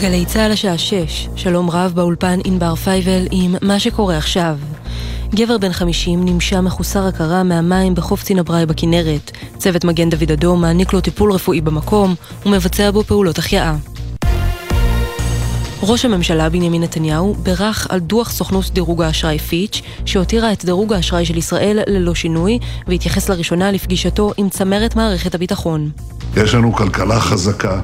גלי צה"ל השעה 6, שלום רב באולפן ענבר פייבל עם מה שקורה עכשיו. גבר בן 50 נמשה מחוסר הכרה מהמים בחוף צינבראי בכנרת. צוות מגן דוד אדום מעניק לו טיפול רפואי במקום ומבצע בו פעולות החייאה. ראש הממשלה בנימין נתניהו בירך על דוח סוכנות דירוג האשראי פיץ', שהותירה את דירוג האשראי של ישראל ללא שינוי, והתייחס לראשונה לפגישתו עם צמרת מערכת הביטחון. יש לנו כלכלה חזקה,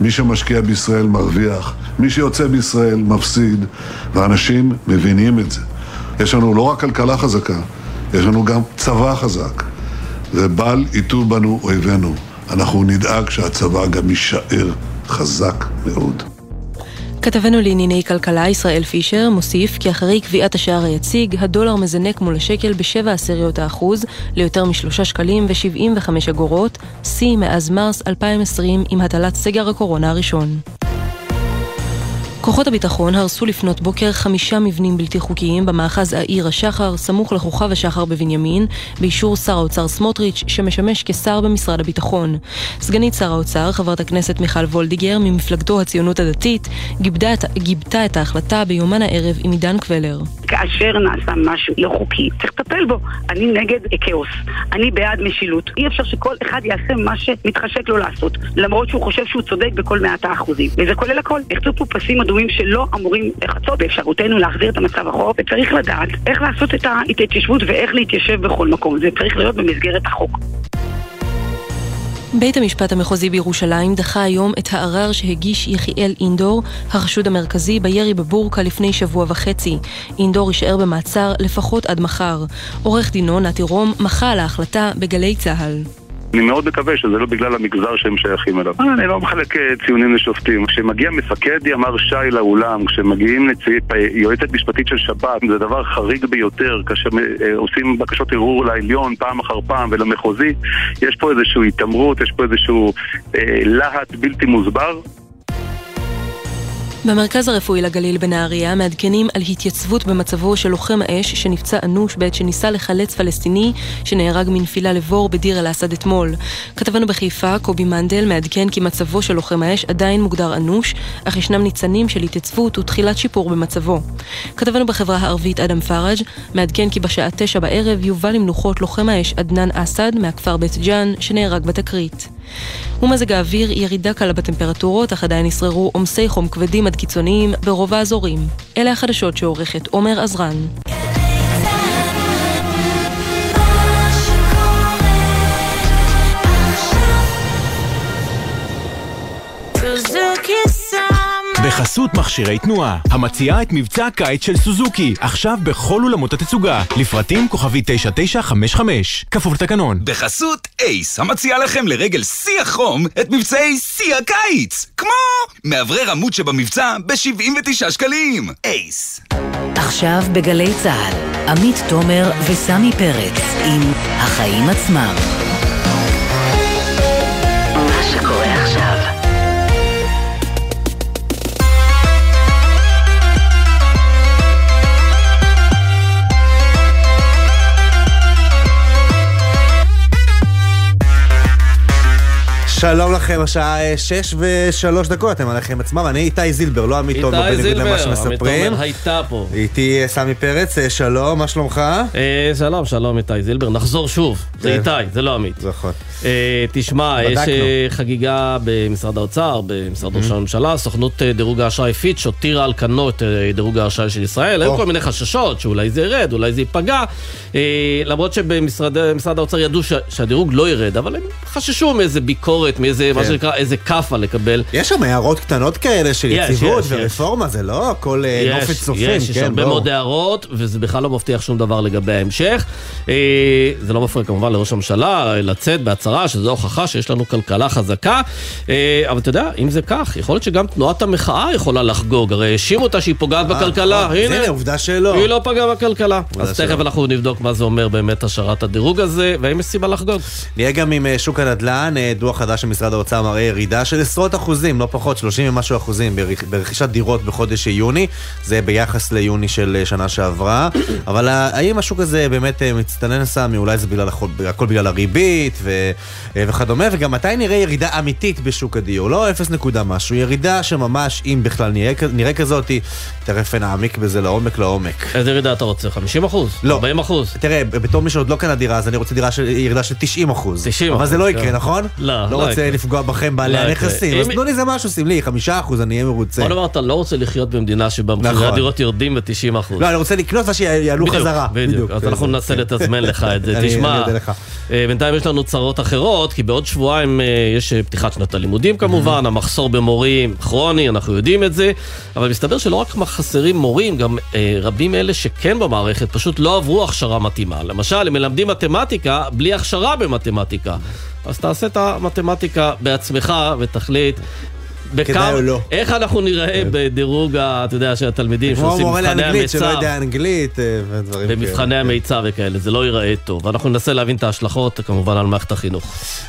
מי שמשקיע בישראל מרוויח, מי שיוצא בישראל מפסיד, ואנשים מבינים את זה. יש לנו לא רק כלכלה חזקה, יש לנו גם צבא חזק. ובל ייטו בנו אויבינו. אנחנו נדאג שהצבא גם יישאר חזק מאוד. כתבנו לענייני כלכלה ישראל פישר מוסיף כי אחרי קביעת השער היציג, הדולר מזנק מול השקל בשבע עשיריות האחוז ליותר משלושה שקלים ושבעים וחמש אגורות, שיא מאז מרס 2020 עם הטלת סגר הקורונה הראשון. כוחות הביטחון הרסו לפנות בוקר חמישה מבנים בלתי חוקיים במאחז העיר השחר, סמוך לכוכב השחר בבנימין, באישור שר האוצר סמוטריץ', שמשמש כשר במשרד הביטחון. סגנית שר האוצר, חברת הכנסת מיכל וולדיגר, ממפלגתו הציונות הדתית, גיבתה את, גיבתה את ההחלטה ביומן הערב עם עידן קבלר. כאשר נעשה משהו לא חוקי, צריך לטפל בו. אני נגד כאוס. אני בעד משילות. אי אפשר שכל אחד יעשה מה שמתחשק לו לעשות, למרות שהוא חושב שהוא צודק בכל מעט האחוזים. וזה כולל הכל. נחצו פה פסים אדומים שלא אמורים לחצות באפשרותנו להחזיר את המצב אחורה, וצריך לדעת איך לעשות את ההתיישבות ואיך להתיישב בכל מקום. זה צריך להיות במסגרת החוק. בית המשפט המחוזי בירושלים דחה היום את הערר שהגיש יחיאל אינדור, החשוד המרכזי בירי בבורקה לפני שבוע וחצי. אינדור יישאר במעצר לפחות עד מחר. עורך דינו, נתי רום, מחה על ההחלטה בגלי צה"ל. אני מאוד מקווה שזה לא בגלל המגזר שהם שייכים אליו. אני לא מחלק אה, ציונים לשופטים. כשמגיע מפקד ימ"ר ש"י לאולם, כשמגיעים אה, יועצת משפטית של שב"כ, זה דבר חריג ביותר, כאשר אה, עושים בקשות ערעור לעליון פעם אחר פעם ולמחוזי, יש פה איזושהי התעמרות, יש פה איזשהו אה, להט בלתי מוסבר. במרכז הרפואי לגליל בנהריה מעדכנים על התייצבות במצבו של לוחם האש שנפצע אנוש בעת שניסה לחלץ פלסטיני שנהרג מנפילה לבור בדיר אל-אסד אתמול. כתבנו בחיפה, קובי מנדל, מעדכן כי מצבו של לוחם האש עדיין מוגדר אנוש, אך ישנם ניצנים של התייצבות ותחילת שיפור במצבו. כתבנו בחברה הערבית אדם פראג' מעדכן כי בשעה תשע בערב יובא למנוחות לוחם האש עדנאן אסד מהכפר בית ג'אן שנהרג בתקרית. ומזג האוויר ירידה קלה בטמפרטורות, אך עדיין ישררו עומסי חום כבדים עד קיצוניים ברוב האזורים. אלה החדשות שעורכת עומר עזרן. בחסות מכשירי תנועה, המציעה את מבצע הקיץ של סוזוקי, עכשיו בכל אולמות התצוגה, לפרטים כוכבי 9955, כפוף לתקנון. בחסות אייס, המציעה לכם לרגל שיא החום את מבצעי שיא הקיץ, כמו מאוורר עמוד שבמבצע ב-79 שקלים. אייס. עכשיו בגלי צה"ל, עמית תומר וסמי פרץ עם החיים עצמם. שלום לכם, השעה אה, שש ושלוש דקות, אתם עליכם עצמם, אני איתי זילבר, לא עמית תומר, בניגוד למה עמית שמספרים. תומר הייתה פה. איתי אה, סמי פרץ, אה, שלום, מה שלומך? שלום, שלום איתי זילבר, נחזור שוב, זה כן. איתי, זה לא עמית. נכון. אה, תשמע, יש. אה, חגיגה במשרד האוצר, במשרד ראש הממשלה, סוכנות אה, דירוג האשראי פיץ' הותירה על כנו את דירוג האשראי של ישראל. היו. כל מיני חששות שאולי זה ירד, אולי זה ייפגע. למרות שבמשרד משרד האוצר ידעו שה- שהדירוג לא ירד, אבל הם חששו מאיזה ביקורת, מאיזה, מה כן. שנקרא, איזה כאפה לקבל. יש שם הערות קטנות כאלה של יש, יציבות יש, ורפורמה, זה לא הכל נופת צופים, יש, יש כן, הרבה. מאוד הערות, וזה בכלל לא מבטיח שום דבר לגבי ההמשך. זה לא מפריע כמובן לראש הממשלה לצאת בהצהרה שזו הוכחה שיש לנו כלכלה חזקה. אה, אבל אתה יודע, אם זה כך, יכול להיות שגם תנועת המחאה יכולה לחגוג, הרי האשימו אותה שהיא פוגעת בכלכלה. נכון. הנה, עובדה שלא. היא לא פגעה בכלכלה. אז. תכף אנחנו נבדוק מה זה אומר באמת השארת הדירוג הזה, והאם יש סיבה לחגוג. נהיה גם עם אה, שוק הנדל"ן, אה, דוח חדש של משרד האוצר מראה ירידה של עשרות אחוזים, לא פחות, 30 ומשהו אחוזים ברכ- ברכישת דירות בחודש יוני, זה ביחס ליוני של אה, שנה שעברה, אבל האם השוק הזה באמת אה, מצטנן סמי, אולי זה בגלל הכל, בגלל הריבית ו, אה, וכדומה, וגם מתי נראה ירידה אמיתית בשוק הדיור, לא אפס נקודה משהו, ירידה שממש, אם בכלל נראה, נראה כזאת, תכף נעמיק בזה לעומק לעומק. איזה ירידה אתה רוצה? 50 אחוז? לא. 40 אחוז? תראה, בתור מי שעוד לא קנה דירה, אז אני רוצה דירה של, ירידה של 90 אחוז. 90 אבל זה אחוז, לא כן. יקרה, נכון? לא, לא לא רוצה יקרה. לפגוע בכם, בעלי לא יקרה. הנכסים. אז תנו לי איזה משהו סמלי, 5 אחוז, אני אהיה מרוצה. בוא נאמר, אתה לא רוצה לחיות במדינה שבה מחירי נכון. הדירות יורדים ב-90 אחוז. לא, אני רוצה לקנות מה שיעלו בדיוק, חזרה. בדיוק, אז אנחנו ננסה לתזמן לך את זה. תשמע. אה, בינתיים יש לנו צרות אחרות, כי בעוד שבועיים אה, יש אה, פתיחת שנת הלימודים כמובן, המחסור במורים כרוני, אנחנו יודעים את זה, אבל מסתבר שלא רק חסרים מורים, גם אה, רבים אלה שכן במערכת פשוט לא עברו הכשרה מתאימה. למשל, הם מלמדים מתמטיקה בלי הכשרה במתמטיקה. אז תעשה את המתמטיקה בעצמך ותחליט. בכמה, או לא. איך אנחנו נראה בדירוג, ה- אתה יודע, של התלמידים כמו שעושים מורה מבחני לאנגלית שלא המיצ"ב. יודע אנגלית אה, ודברים כאלה. במבחני המיצ"ב וכאלה, זה לא ייראה טוב. אנחנו ננסה להבין את ההשלכות כמובן על מערכת החינוך.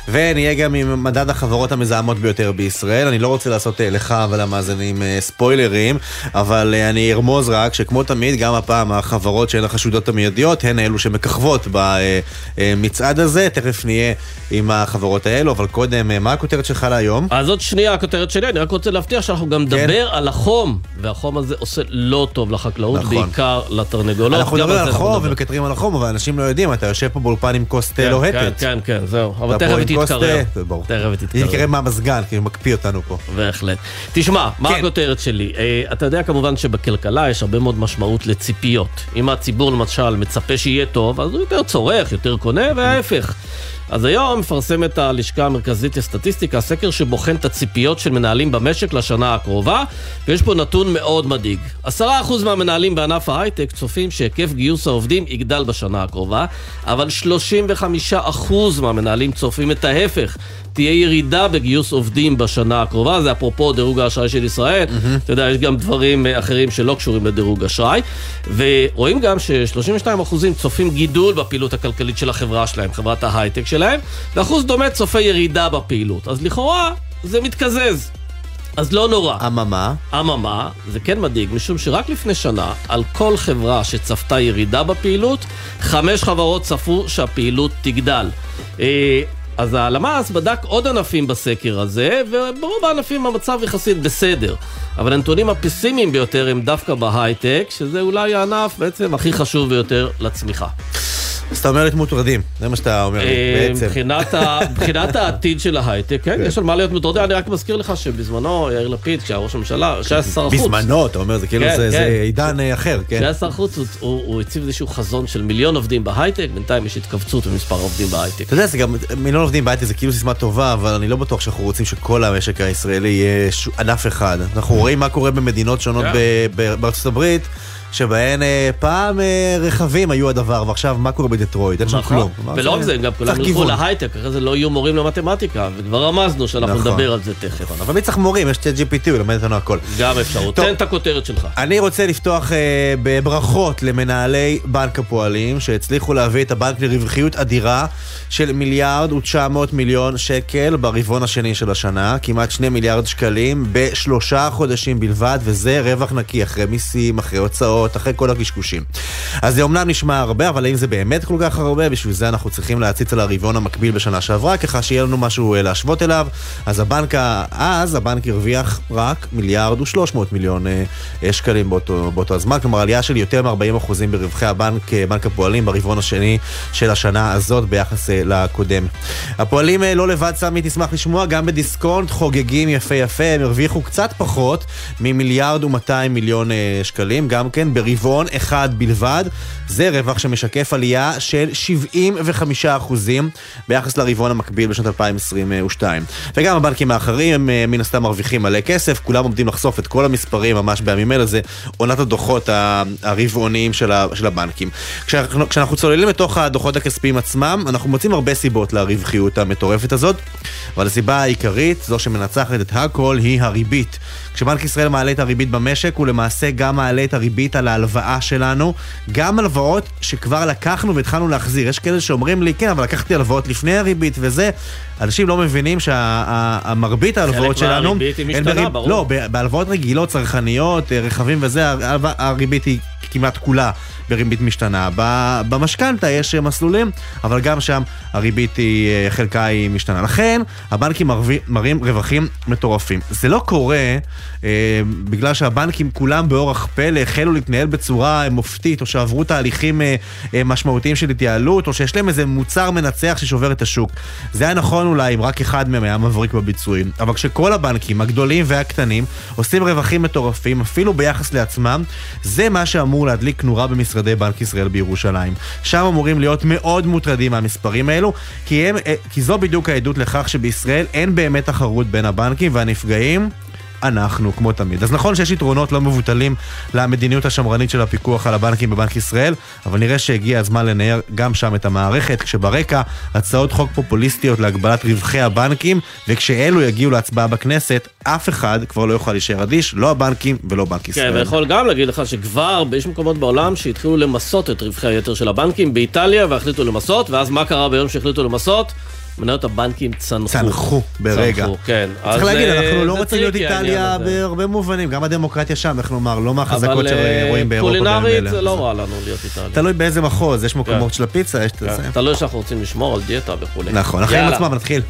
ונהיה גם עם מדד החברות המזהמות ביותר בישראל. אני לא רוצה לעשות אה, לך ולמאזינים אה, ספוילרים, אבל אני ארמוז רק שכמו תמיד, גם הפעם החברות שהן החשודות המיידיות הן אלו שמככבות במצעד הזה. תכף נהיה עם החברות האלו, אבל קודם, מה הכותרת שלך להיום? אז עוד שנייה הכותרת שלי, אני רק רוצה להבטיח שאנחנו גם כן. נדבר על החום, והחום הזה עושה לא טוב לחקלאות, נכון. בעיקר לתרנגולות. אנחנו מדברים על החום נדבר. ומקטרים על החום, אבל אנשים לא יודעים, אתה יושב פה באולפן עם כוס תה כן, לוהטת. כן, כן, כן, זהו. אבל תכף היא תתקרר. תכף היא היא תתקרר. מהמזגן, כי הוא מקפיא אותנו פה. בהחלט. תשמע, מה כן. הכותרת שלי? אה, אתה יודע כמובן שבכלכלה יש הרבה מאוד משמעות לציפיות. אם הציבור למשל מצפה שיהיה טוב, אז הוא יותר צורך, יותר קונה, וההפך. אז היום מפרסמת הלשכה המרכזית לסטטיסטיקה סקר שבוחן את הציפיות של מנהלים במשק לשנה הקרובה, ויש פה נתון מאוד מדאיג. עשרה אחוז מהמנהלים בענף ההייטק צופים שהיקף גיוס העובדים יגדל בשנה הקרובה, אבל 35 אחוז מהמנהלים צופים את ההפך. תהיה ירידה בגיוס עובדים בשנה הקרובה, זה אפרופו דירוג האשראי של ישראל. אתה יודע, יש גם דברים אה, אחרים שלא קשורים לדירוג אשראי. ורואים גם ש-32% צופים גידול בפעילות הכלכלית של החברה שלהם, חברת ההייטק שלהם, ואחוז דומה צופה ירידה בפעילות. אז לכאורה, זה מתקזז. אז לא נורא. אממה? אממה, זה כן מדאיג, משום שרק לפני שנה, על כל חברה שצפתה ירידה בפעילות, חמש חברות צפו שהפעילות תגדל. אז הלמ"ס בדק עוד ענפים בסקר הזה, וברוב הענפים המצב יחסית בסדר. אבל הנתונים הפסימיים ביותר הם דווקא בהייטק, שזה אולי הענף בעצם הכי חשוב ביותר לצמיחה. אז אתה אומר להיות מוטרדים, זה מה שאתה אומר אה, בעצם. מבחינת העתיד של ההייטק, כן, יש על מה להיות מוטרדים. אני רק מזכיר לך שבזמנו יאיר לפיד, כשהיה ראש הממשלה, כשהיה שר החוץ, בזמנו, אתה אומר, זה כאילו כן, זה כן. עידן אה, אחר, כן? כשהיה שר חוץ, הוא- הציב איזשהו חזון של מיליון עובדים בהייטק, בינתיים יש התכווצות במספר העובדים בהייטק. אתה יודע, זה גם, מיליון עובדים בהייטק זה כאילו סיסמה טובה, אבל אני לא בטוח שאנחנו רוצים שכל המשק הישראלי יהיה ענף אחד. אנחנו רואים מה קורה במדינות שונות כן. בארצות הברית, שבהן אה, פעם אה, רכבים היו הדבר, ועכשיו מה קורה בדטרויט? אין שם נכון. כלום. ולא רק זה, הם גם כולם ילכו. להייטק, אחרי זה לא יהיו מורים למתמטיקה, וכבר רמזנו שאנחנו נכון. נדבר על זה תכף. אבל מי צריך מורים? יש את GPT, הוא ילמד אותנו הכל. גם אפשרות. תן את הכותרת שלך. אני רוצה לפתוח אה, בברכות למנהלי בנק הפועלים שהצליחו להביא את הבנק לרווחיות אדירה של מיליארד ו-900 מיליון שקל ברבעון השני של השנה, כמעט שני מיליארד שקלים בשלושה חודשים בלבד, וזה רווח נקי אחרי מיסים, אחרי הוצאות, אחרי כל הקשקושים. אז זה אומנם נשמע הרבה, אבל האם זה באמת כל כך הרבה? בשביל זה אנחנו צריכים להציץ על הרבעון המקביל בשנה שעברה, ככה שיהיה לנו משהו אה, להשוות אליו. אז הבנק, אז הבנק הרוויח רק מיליארד ושלוש מאות מיליון אה, אה, שקלים באותו, באותו הזמן, כלומר עלייה של יותר מ-40% ברווחי הבנק, בנק הפועלים ברבעון השני של השנה הזאת ביחס לקודם. הפועלים לא לבד, סמי, תשמח לשמוע, גם בדיסקונט חוגגים יפה יפה, הם הרוויחו קצת פחות ממיליארד ו-200 מיליון שקלים, גם כן ברבעון אחד בלבד. זה רווח שמשקף עלייה של 75% ביחס לרבעון המקביל בשנת 2022. וגם הבנקים האחרים אה, מן הסתם מרוויחים מלא כסף, כולם עומדים לחשוף את כל המספרים ממש בימים אלה, זה עונת הדוחות הרבעוניים של, הבנקים. כשאנחנו צוללים לתוך הדוחות הכספיים עצמם, אנחנו מוצאים הרבה סיבות לרווחיות המטורפת הזאת, אבל הסיבה העיקרית, זו שמנצחת את הכל, היא הריבית. כשבנק ישראל מעלה את הריבית במשק, הוא למעשה גם מעלה את הריבית ריבית על ההלוואה שלנו, גם הלוואות שכבר לקחנו והתחלנו להחזיר. יש כאלה שאומרים לי, כן, אבל לקחתי הלוואות לפני הריבית וזה. אנשים לא מבינים שהמרבית ההלוואות שלנו... חלק מהריבית היא משתנה, ברור. לא, בהלוואות רגילות, צרכניות, אה, רכבים וזה, הריבית היא כמעט כולה בריבית משתנה. במשכנתה יש מסלולים, אבל גם שם הריבית היא, אה, חלקה היא משתנה. לכן, הבנקים מראים רווחים מטורפים. זה לא קורה אה, בגלל שהבנקים כולם באורח פלא החלו להתנהל בצורה מופתית, או שעברו תהליכים אה, אה, משמעותיים של התייעלות, או שיש להם איזה מוצר מנצח ששובר את השוק. זה היה נכון אולי אם רק אחד מהם היה מבריק בביצועים, אבל כשכל הבנקים, הגדולים והקטנים, עושים רווחים מטורפים, אפילו ביחס לעצמם, זה מה שאמור להדליק נורה במשרדי בנק ישראל בירושלים. שם אמורים להיות מאוד מוטרדים מהמספרים האלו, כי, הם, אה, כי זו בדיוק העדות לכך שבישראל אין באמת תחרות בין הבנקים והנפגעים. אנחנו, כמו תמיד. אז נכון שיש יתרונות לא מבוטלים למדיניות השמרנית של הפיקוח על הבנקים בבנק ישראל, אבל נראה שהגיע הזמן לנער גם שם את המערכת, כשברקע הצעות חוק פופוליסטיות להגבלת רווחי הבנקים, וכשאלו יגיעו להצבעה בכנסת, אף אחד כבר לא יוכל להישאר אדיש, לא הבנקים ולא בנק כן, ישראל. ויכול גם להגיד לך שכבר יש מקומות בעולם שהתחילו למסות את רווחי היתר של הבנקים באיטליה והחליטו למסות, ואז מה קרה ביום שהחליטו למסות? מניות הבנקים צנחו. צנחו ברגע. צנחו, כן. צריך להגיד, אה, אנחנו לא רוצים להיות איטליה. בהרבה מובנים, גם הדמוקרטיה שם, איך לומר, לא מהחזקות אבל אה, שרואים באירופה בימים קולינרית אלה. זה לא רע לנו להיות איטליה. תלוי באיזה מחוז, יש מקומות כן. של הפיצה, יש את כן, זה. תלוי שאנחנו רוצים לשמור על דיאטה וכולי. נכון, החיים. עצמם, נתחיל.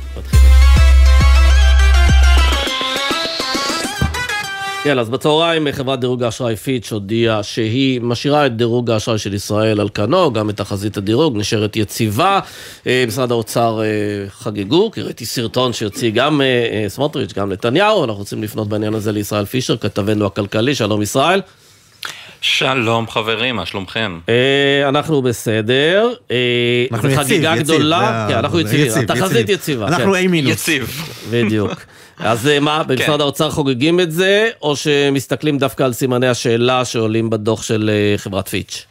יאללה, אז בצהריים חברת דירוג האשראי פיץ' הודיעה שהיא משאירה את דירוג האשראי של ישראל על כנו, גם את תחזית הדירוג, נשארת יציבה. אה, משרד האוצר אה, חגגו, כי ראיתי סרטון שהוציא גם אה, אה, סמוטריץ', גם נתניהו, אנחנו רוצים לפנות בעניין הזה לישראל פישר, כתבנו הכלכלי, שלום ישראל. שלום חברים, מה שלומכם? אה, אנחנו בסדר. אה, אנחנו זו יציב, חגיגה יציב, גדולה, כן, אנחנו יציבים, יציב, התחזית יציב. יציבה. אנחנו כן. A מינוס. יציב. בדיוק. אז אה, מה, במשרד כן. האוצר חוגגים את זה, או שמסתכלים דווקא על סימני השאלה שעולים בדוח של אה, חברת פיץ'?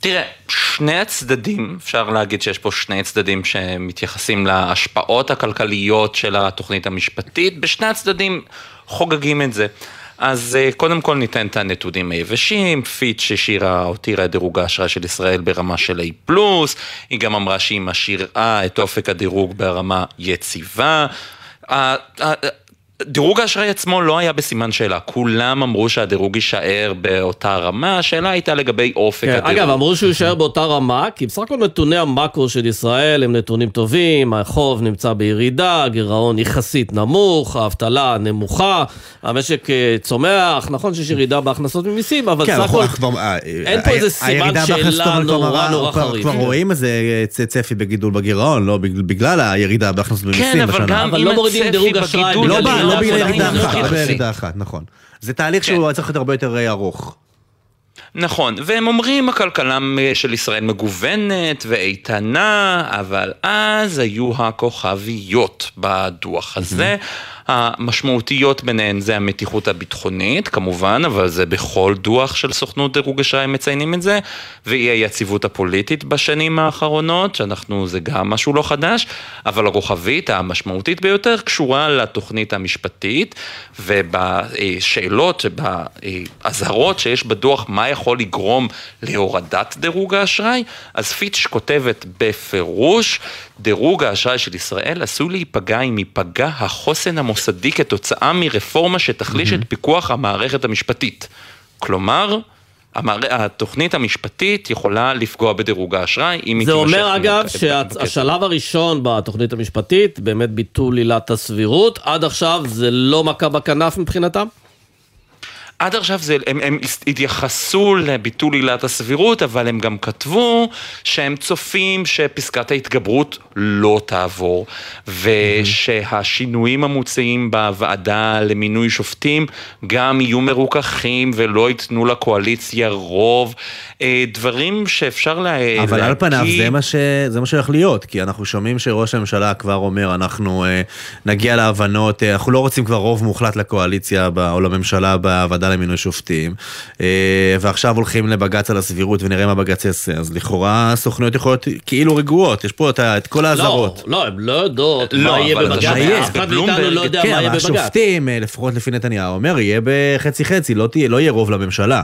תראה, שני הצדדים, אפשר להגיד שיש פה שני צדדים שמתייחסים להשפעות הכלכליות של התוכנית המשפטית, בשני הצדדים חוגגים את זה. אז אה, קודם כל ניתן את הנתונים היבשים, פיץ' השאירה, הותירה את דירוג האשראי של ישראל ברמה של A+, היא גם אמרה שהיא משאירה את אופק הדירוג ברמה יציבה. ה- ה- דירוג האשראי עצמו לא היה בסימן שאלה, כולם אמרו שהדירוג יישאר באותה רמה, השאלה הייתה לגבי אופק כן, הדירוג. אגב, אמרו שהוא יישאר באותה רמה, כי בסך הכל נתוני המאקרו של ישראל הם נתונים טובים, החוב נמצא בירידה, הגירעון יחסית נמוך, האבטלה נמוכה, המשק אה, צומח, נכון שיש ירידה בהכנסות ממיסים, אבל כן, בסך אנחנו הכל... כבר... אה, אין פה ה- איזה סימן שאלה נורא נורא חריף. כבר כן. רואים איזה אה, צפי בגידול בגירעון, לא בגלל- הירידה בהכנסות כן, אבל בשנה. גם אבל אם לא הצפי בגידול לא בירידה אחת, לא. בירידה אחת, נכון. זה תהליך שהוא צריך להיות הרבה יותר אה, ארוך. נכון, והם אומרים הכלכלה של ישראל מגוונת ואיתנה, אבל אז היו הכוכביות בדוח הזה. המשמעותיות ביניהן זה המתיחות הביטחונית, כמובן, אבל זה בכל דוח של סוכנות דירוג אשראי מציינים את זה, ואי היציבות הפוליטית בשנים האחרונות, שאנחנו, זה גם משהו לא חדש, אבל הכוכבית המשמעותית ביותר קשורה לתוכנית המשפטית, ובשאלות, באזהרות שיש בדוח מה יכול לגרום להורדת דירוג האשראי, אז פיץ' כותבת בפירוש, דירוג האשראי של ישראל עשוי להיפגע אם ייפגע החוסן המוסדי כתוצאה מרפורמה שתחליש את פיקוח המערכת המשפטית. כלומר, המער... התוכנית המשפטית יכולה לפגוע בדירוג האשראי אם היא זה תימשך אומר אגב. שהשלב הראשון בתוכנית המשפטית, באמת ביטול עילת הסבירות, עד עכשיו זה לא מכה בכנף מבחינתם? עד עכשיו זה, הם, הם התייחסו לביטול עילת הסבירות, אבל הם גם כתבו שהם צופים שפסקת ההתגברות לא תעבור, ושהשינויים המוצעים בוועדה למינוי שופטים גם יהיו מרוככים ולא ייתנו לקואליציה רוב, אה, דברים שאפשר לה, אבל להגיד... על פניו זה מה ש- זה מה שהולך להיות, כי אנחנו שומעים שראש הממשלה כבר אומר, אנחנו אה, נגיע להבנות, אה, אנחנו לא רוצים כבר רוב מוחלט לקואליציה או לממשלה בוועדה למינוי שופטים, אה, ועכשיו הולכים לבג"ץ על הסבירות ונראה מה בג"ץ יעשה, אז לכאורה הסוכנויות יכולות כאילו רגועות, יש פה את את כל האזהרות. לא, לא, הן לא יודעות לא, מה יהיה בבג"ץ, אף אחד מאיתנו לא יודע כן, מה יהיה בבג"ץ. השופטים, אה, לפחות לפי נתניהו, אומר, יהיה בחצי חצי, לא תהיה- לא יהיה רוב לממשלה.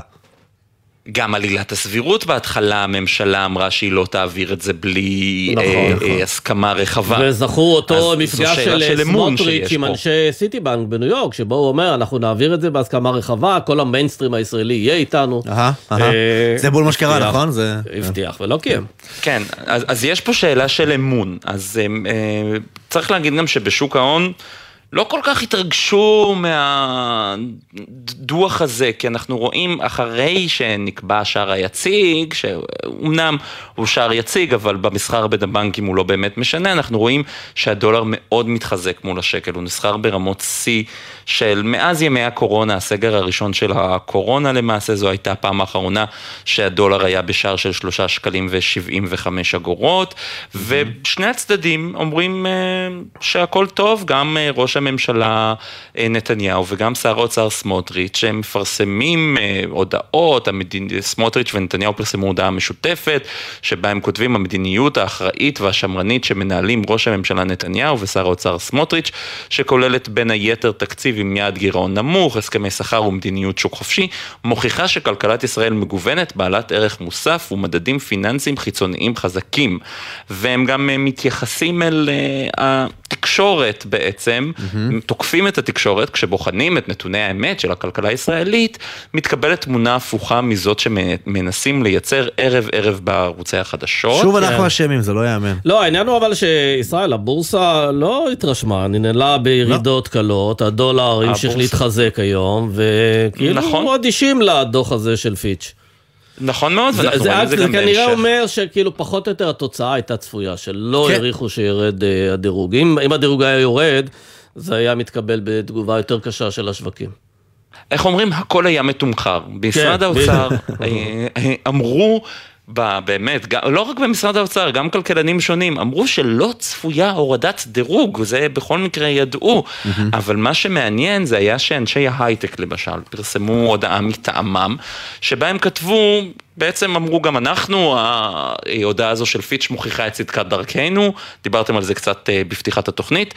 גם על עילת הסבירות בהתחלה הממשלה אמרה שהיא לא תעביר את זה בלי נכון, אה, נכון. אה, הסכמה רחבה. וזכו אותו מפגש של אמון סמוטריץ' עם פה. אנשי סיטי בנק בניו יורק, שבו הוא אומר, אנחנו נעביר את זה בהסכמה רחבה, כל המיינסטרים הישראלי יהיה איתנו. אה, זה בול מה שקרה. נכון? זה... הבטיח ולא קיים. כן, אז, אז יש פה שאלה של אמון. אז אה, אה, צריך להגיד גם שבשוק ההון לא כל כך התרגשו מהדוח הזה, כי אנחנו רואים אחרי שנקבע השער היציג, שאומנם הוא שער יציג, אבל במסחר בין הבנקים הוא לא באמת משנה, אנחנו רואים שהדולר מאוד מתחזק מול השקל, הוא נסחר ברמות שיא של מאז ימי הקורונה, הסגר הראשון של הקורונה למעשה, זו הייתה הפעם האחרונה שהדולר היה בשער של שלושה שקלים ושבעים וחמש אגורות, ושני הצדדים אומרים אה, שהכל טוב, גם אה, ראש הממשלה אה, נתניהו וגם שר האוצר סמוטריץ', הם מפרסמים אה, הודעות. סמוטריץ' ונתניהו פרסמו הודעה משותפת, שבה הם כותבים המדיניות האחראית והשמרנית שמנהלים ראש הממשלה נתניהו ושר האוצר סמוטריץ', שכוללת בין היתר תקציב עם יעד גירעון נמוך, הסכמי שכר ומדיניות שוק חופשי, מוכיחה שכלכלת ישראל מגוונת, בעלת ערך מוסף ומדדים פיננסיים חיצוניים חזקים. והם גם אה, מתייחסים אל התקשורת בעצם, תוקפים את התקשורת, כשבוחנים את נתוני האמת של הכלכלה הישראלית, מתקבלת תמונה הפוכה מזאת שמנסים לייצר ערב ערב בערוצי החדשות. שוב אנחנו אשמים, זה לא ייאמן. לא, העניין הוא אבל שישראל, הבורסה לא התרשמה, ננעלה בירידות קלות, הדולר המשיך להתחזק היום, וכאילו נכון. אדישים לדוח הזה של פיץ'. נכון מאוד, זה, ואנחנו זה, רואים את זה זה גם כנראה בהמשך. אומר שכאילו פחות או יותר התוצאה הייתה צפויה, שלא כן. העריכו שירד אה, הדירוג. אם, אם הדירוג היה יורד, זה היה מתקבל בתגובה יותר קשה של השווקים. איך אומרים, הכל היה מתומחר. במשרד כן, האוצר אה, אה, אמרו, באמת, גם- לא רק במשרד האוצר, גם כלכלנים שונים, אמרו שלא צפויה הורדת דירוג, זה בכל מקרה ידעו, אבל מה שמעניין זה היה שאנשי ההייטק למשל, פרסמו הודעה מטעמם, שבה הם כתבו, בעצם אמרו גם אנחנו, ההודעה הזו של פיץ' מוכיחה את צדקת דרכנו, דיברתם על זה קצת אה, בפתיחת התוכנית.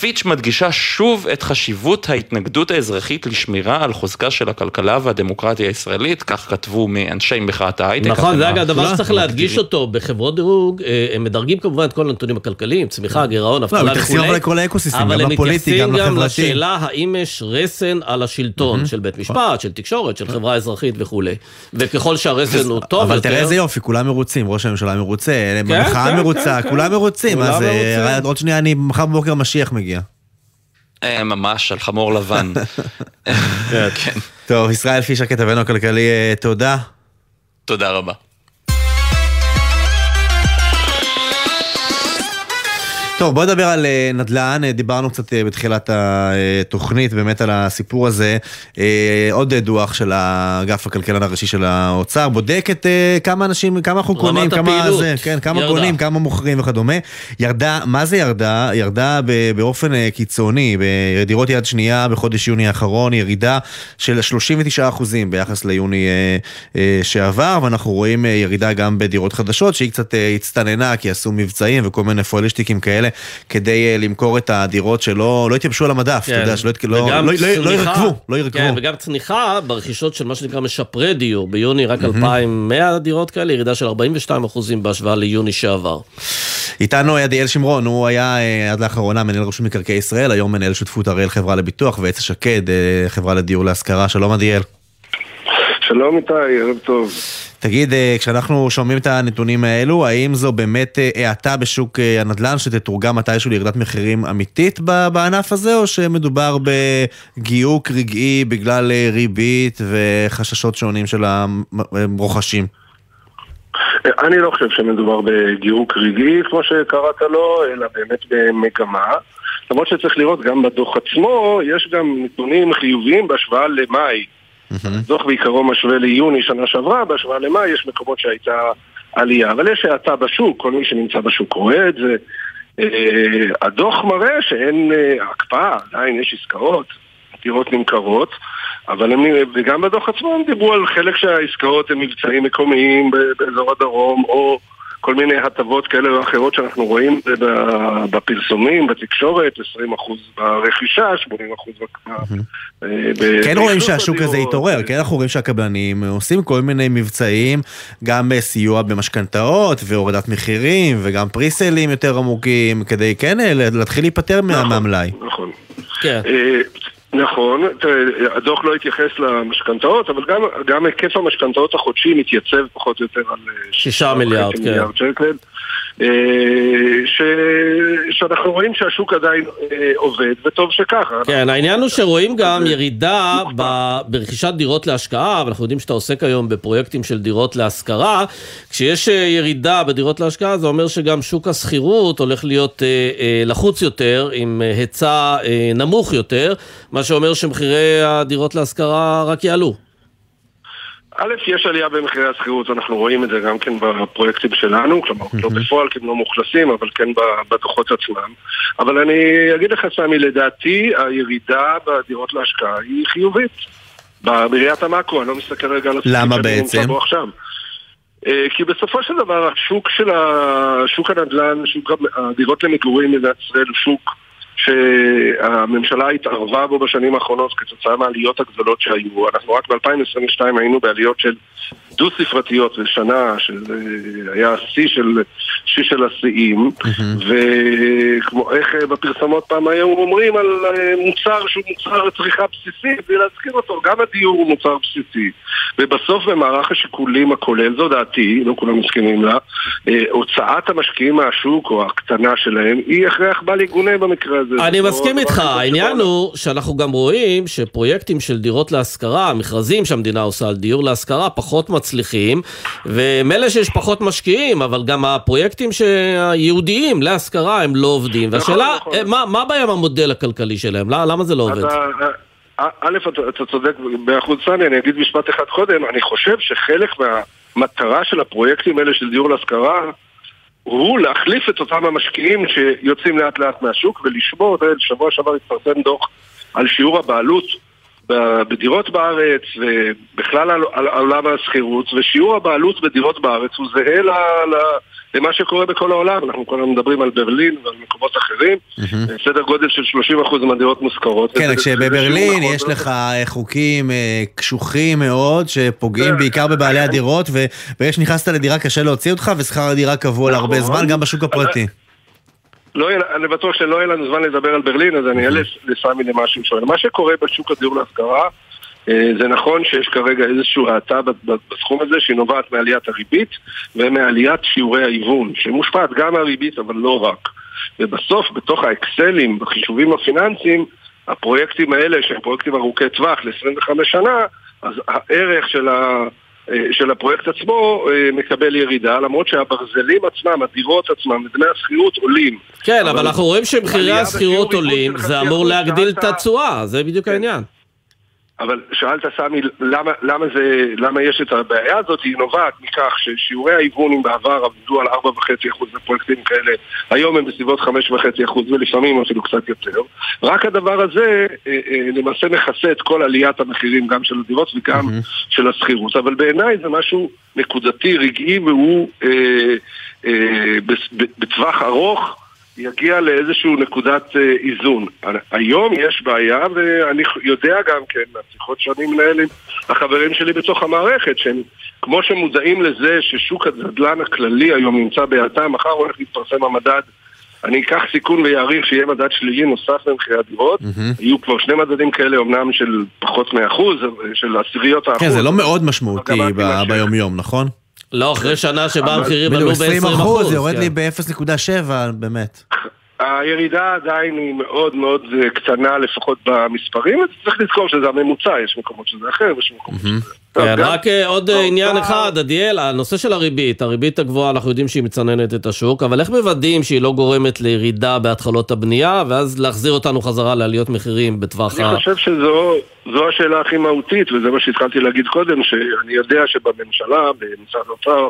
פיץ' מדגישה שוב את חשיבות ההתנגדות האזרחית לשמירה על חוזקה של הכלכלה והדמוקרטיה הישראלית, כך כתבו מאנשי מחאת ההייטק. נכון, זה אגב דבר כולה, שצריך להדגיש. אותו בחברות דירוג, אה, הם מדרגים כמובן את כל הנתונים הכלכליים, צמיחה, גירעון, לא, אבטלה מתייחסים אבל וכולי, אבל גם הם מתייחסים גם. לשאלה האם יש רסן על השלטון של בית משפט, של תקשורת, של חברה אזרחית וכולי. וככל שהרסן הוא טוב אבל יותר... תראה איזה יופי, כולם מרוצים, ראש הממשלה מרוצה, כן, המחאה כן, מרוצה, כן, כולם כן. מרוצים, אז אה. עוד שנייה אני, מחר בבוקר המשיח מגיע. אה, ממש, על חמור לבן. כן, טוב, ישראל פישר, כתבנו הכלכלי, תודה. תודה רבה. טוב, בוא נדבר על אה, נדל"ן, אה, דיברנו קצת אה, בתחילת התוכנית באמת על הסיפור הזה. עוד דוח של אגף הכלכלן הראשי של האוצר, בודק את כמה אנשים, כמה אנחנו קונים, כמה הפעילות. זה, כן, כמה ירדה. קונים, כמה מוכרים וכדומה. ירדה, מה זה ירדה? ירדה באופן קיצוני, בדירות יד שנייה בחודש יוני האחרון, ירידה של 39% ביחס ליוני שעבר, ואנחנו רואים ירידה גם בדירות חדשות, שהיא קצת הצטננה, כי עשו מבצעים וכל מיני פוילשטיקים כאלה, כדי אה, למכור את הדירות שלא לא התייבשו על המדף, אתה יודע, שלא לא- לא- לא- לא. ירכבו, לא ירכבו. כן, וגם צניחה ברכישות של מה שנקרא משפרי דיור. ביוני רק מהמם. 2,100 דירות כאלה, ירידה של 42 אחוזים בהשוואה ליוני שעבר. איתנו עדיאל שמרון, הוא היה אה, עד לאחרונה מנהל רשות מקרקעי ישראל, היום מנהל שותפות הראל חברה לביטוח ועץ השקד, אה, חברה לדיור להשכרה. שלום עדיאל. שלום איתי, ערב טוב. תגיד, אה, כשאנחנו שומעים את הנתונים האלו, האם זו באמת אה, האטה בשוק אה, הנדל"ן שתתורגם מתישהו לירידת מחירים אמיתית בענף הזה, או שמדובר בגיוק רגעי בגלל ריבית וחששות שונים של הרוכשים? אני לא חושב שמדובר בגירוק רגעי, כמו שקראת לו, אלא באמת במגמה. למרות שצריך לראות, גם בדוח עצמו, יש גם נתונים חיוביים בהשוואה למאי. הדוח בעיקרו משווה ליוני שנה שעברה, בהשוואה למאי יש מקומות שהייתה עלייה. אבל יש האטה בשוק, כל מי שנמצא בשוק רואה את זה. אה, הדוח מראה שאין אה, הקפאה, עדיין יש עסקאות, דירות נמכרות, אבל הם, וגם בדוח עצמו הם דיברו על חלק שהעסקאות הם מבצעים מקומיים באזור הדרום, או כל מיני הטבות כאלה ואחרות שאנחנו רואים ב- בפרסומים, בתקשורת, 20% ברכישה, 80% ב- אה, ב- כן רואים שהשוק הזה. התעורר, כן אנחנו רואים שהקבלנים עושים כל מיני מבצעים, גם אה, סיוע במשכנתאות והורדת מחירים וגם פריסלים יותר עמוקים, כדי כן אה, להתחיל להיפטר מה- מהמלאי. נכון. כן. נכון, תראה, הדוח לא התייחס למשכנתאות, אבל גם, גם היקף המשכנתאות החודשי מתייצב פחות או יותר על אה, שישה מיליארד, כן. מיליארד שקל. אה, ש... שאנחנו רואים שהשוק עדיין אה, עובד, וטוב שככה. כן, העניין הוא שרואים גם ירידה ב- ברכישת דירות להשקעה, ואנחנו יודעים שאתה עוסק היום בפרויקטים של דירות להשכרה. כשיש אה, ירידה בדירות להשקעה, זה אומר שגם שוק השכירות הולך להיות לחוץ יותר, עם היצע נמוך יותר, מה שאומר שמחירי הדירות להשכרה רק יעלו. א', יש עלייה במחירי השכירות, אנחנו רואים את זה גם כן בפרויקטים שלנו, כלומר, לא בפועל כי הם לא מאוכלסים, אבל כן בדוחות עצמם. אבל אני אגיד לך, סמי, לדעתי הירידה בדירות להשקעה היא חיובית. בראיית המאקרו, אני לא מסתכל רגע על למה שאני נמצא? בו עכשיו. אה, כי בסופו של דבר השוק של ה... שוק הנדל"ן, שוק הדירות למגורים במדינת ישראל הוא שוק שהממשלה התערבה בו בשנים האחרונות כתוצאה מהעליות הגדולות שהיו. אנחנו רק ב-2022 היינו בעליות של דו-ספרתיות בשנה, שזה היה השיא של, שיא של השיאים, וכמו איך אה, בפרסומות פעם היו אומרים על אה, מוצר שהוא מוצר לצריכה בסיסית, בלי להזכיר אותו, גם הדיור הוא מוצר בסיסי. ובסוף במערך השיקולים הכולל, זו דעתי, לא כולם מסכימים לה, אה, הוצאת המשקיעים מהשוק או הקטנה שלהם היא הכרח בל יגונה במקרה הזה. אני לא מסכים איתך, העניין. הוא שאנחנו גם רואים שפרויקטים של דירות להשכרה, מכרזים שהמדינה עושה על דיור להשכרה, פחות מצליחים, ומילא שיש פחות משקיעים, אבל גם הפרויקטים היהודיים להשכרה הם לא עובדים, והשאלה, נכון. אה, מה- הבעיה עם המודל הכלכלי שלהם? למה זה לא עובד? אתה, אה, א', אתה, אתה צודק באחוז סני, אני אגיד משפט אחד קודם, אני חושב שחלק מהמטרה של הפרויקטים האלה של דיור להשכרה הוא להחליף את אותם המשקיעים שיוצאים לאט לאט מהשוק ולשמור, שבוע שעבר התפרסם דוח על שיעור הבעלות בדירות בארץ ובכלל על, עולם השכירות ושיעור הבעלות בדירות בארץ הוא זהה ל, ל, למה שקורה בכל העולם, אנחנו כל הזמן מדברים על ברלין ועל מקומות אחרים, סדר גודל של 30% מהדירות מושכרות. כן, כשבברלין נכון יש מאוד. לך אה, חוקים אה, קשוחים מאוד, שפוגעים בעיקר בבעלי הדירות, ו- ברגע שנכנסת לדירה קשה להוציא אותך, ושכר הדירה קבוע להרבה נכון. זמן, גם בשוק הפרטי. לא יהיה, אני בטוח שלא יהיה לנו זמן לדבר על ברלין, אז אני אעלה לסמי למה שהוא שואל. מה שקורה בשוק הדיור להשכרה, אה, זה נכון שיש כרגע איזושהי האטה בסכום הזה שהיא נובעת מעליית הריבית ומעליית שיעורי ההיוון, שמושפעת גם מהריבית אבל לא רק. ובסוף, בתוך האקסלים, בחישובים הפיננסיים, הפרויקטים האלה, שהם פרויקטים ארוכי טווח ל-25 שנה, אז הערך של, ה, של הפרויקט עצמו אה, מקבל ירידה, למרות שהברזלים עצמם, הדירות עצמם, דמי השכירות עולים. כן, אבל אנחנו רואים שמחירי השכירות עולים, זה אמור להגדיל את התשואה, זה בדיוק העניין. אבל שאלת סמי, למה, למה, זה, למה יש את הבעיה הזאת? היא נובעת מכך ששיעורי ההיוון אם בעבר עבדו על 4.5% בפרויקטים כאלה, היום הם בסביבות 5.5% ולפעמים אפילו קצת יותר. רק הדבר הזה אה, אה, למעשה מכסה את כל עליית המחירים גם של הדירות וגם של השכירות. אבל בעיניי זה משהו נקודתי, רגעי, והוא אה, אה, בטווח ארוך יגיע לאיזושהי נקודת אה, איזון. היום יש בעיה, ואני יודע גם כן, מהשיחות שאני מנהל עם החברים שלי בתוך המערכת, שהם כמו שמודעים לזה ששוק הנדל"ן הכללי היום נמצא בהאטה, מחר הולך להתפרסם המדד. אני אקח סיכון ויעריך שיהיה מדד שלילי נוסף במחירי הדירות. יהיו כבר שני מדדים כאלה, אמנם של פחות מאחוז, של עשיריות האחוז. כן, זה לא מאוד משמעותי ב- ביומיום, נכון? לא, אחרי שנה שבה המחירים עלו 20 ב-20%. אחוז, זה יורד כן. לי ב-0.7, באמת. הירידה עדיין היא מאוד מאוד אה, קטנה, לפחות במספרים, וצריך לזכור שזה הממוצע, יש מקומות שזה אחר, ויש מקומות שזה... כן, גם- רק אה, עוד אה, עניין אחד, עדיאל, הנושא של הריבית, הריבית הגבוהה, אנחנו יודעים שהיא מצננת את השוק, אבל איך מוודאים שהיא לא גורמת לירידה בהתחלות הבנייה, ואז להחזיר אותנו חזרה לעליות מחירים בטווח ה... אני חושב שזו זו השאלה הכי מהותית, וזה מה שהתחלתי להגיד קודם, שאני יודע שבממשלה, במשרד האוצר,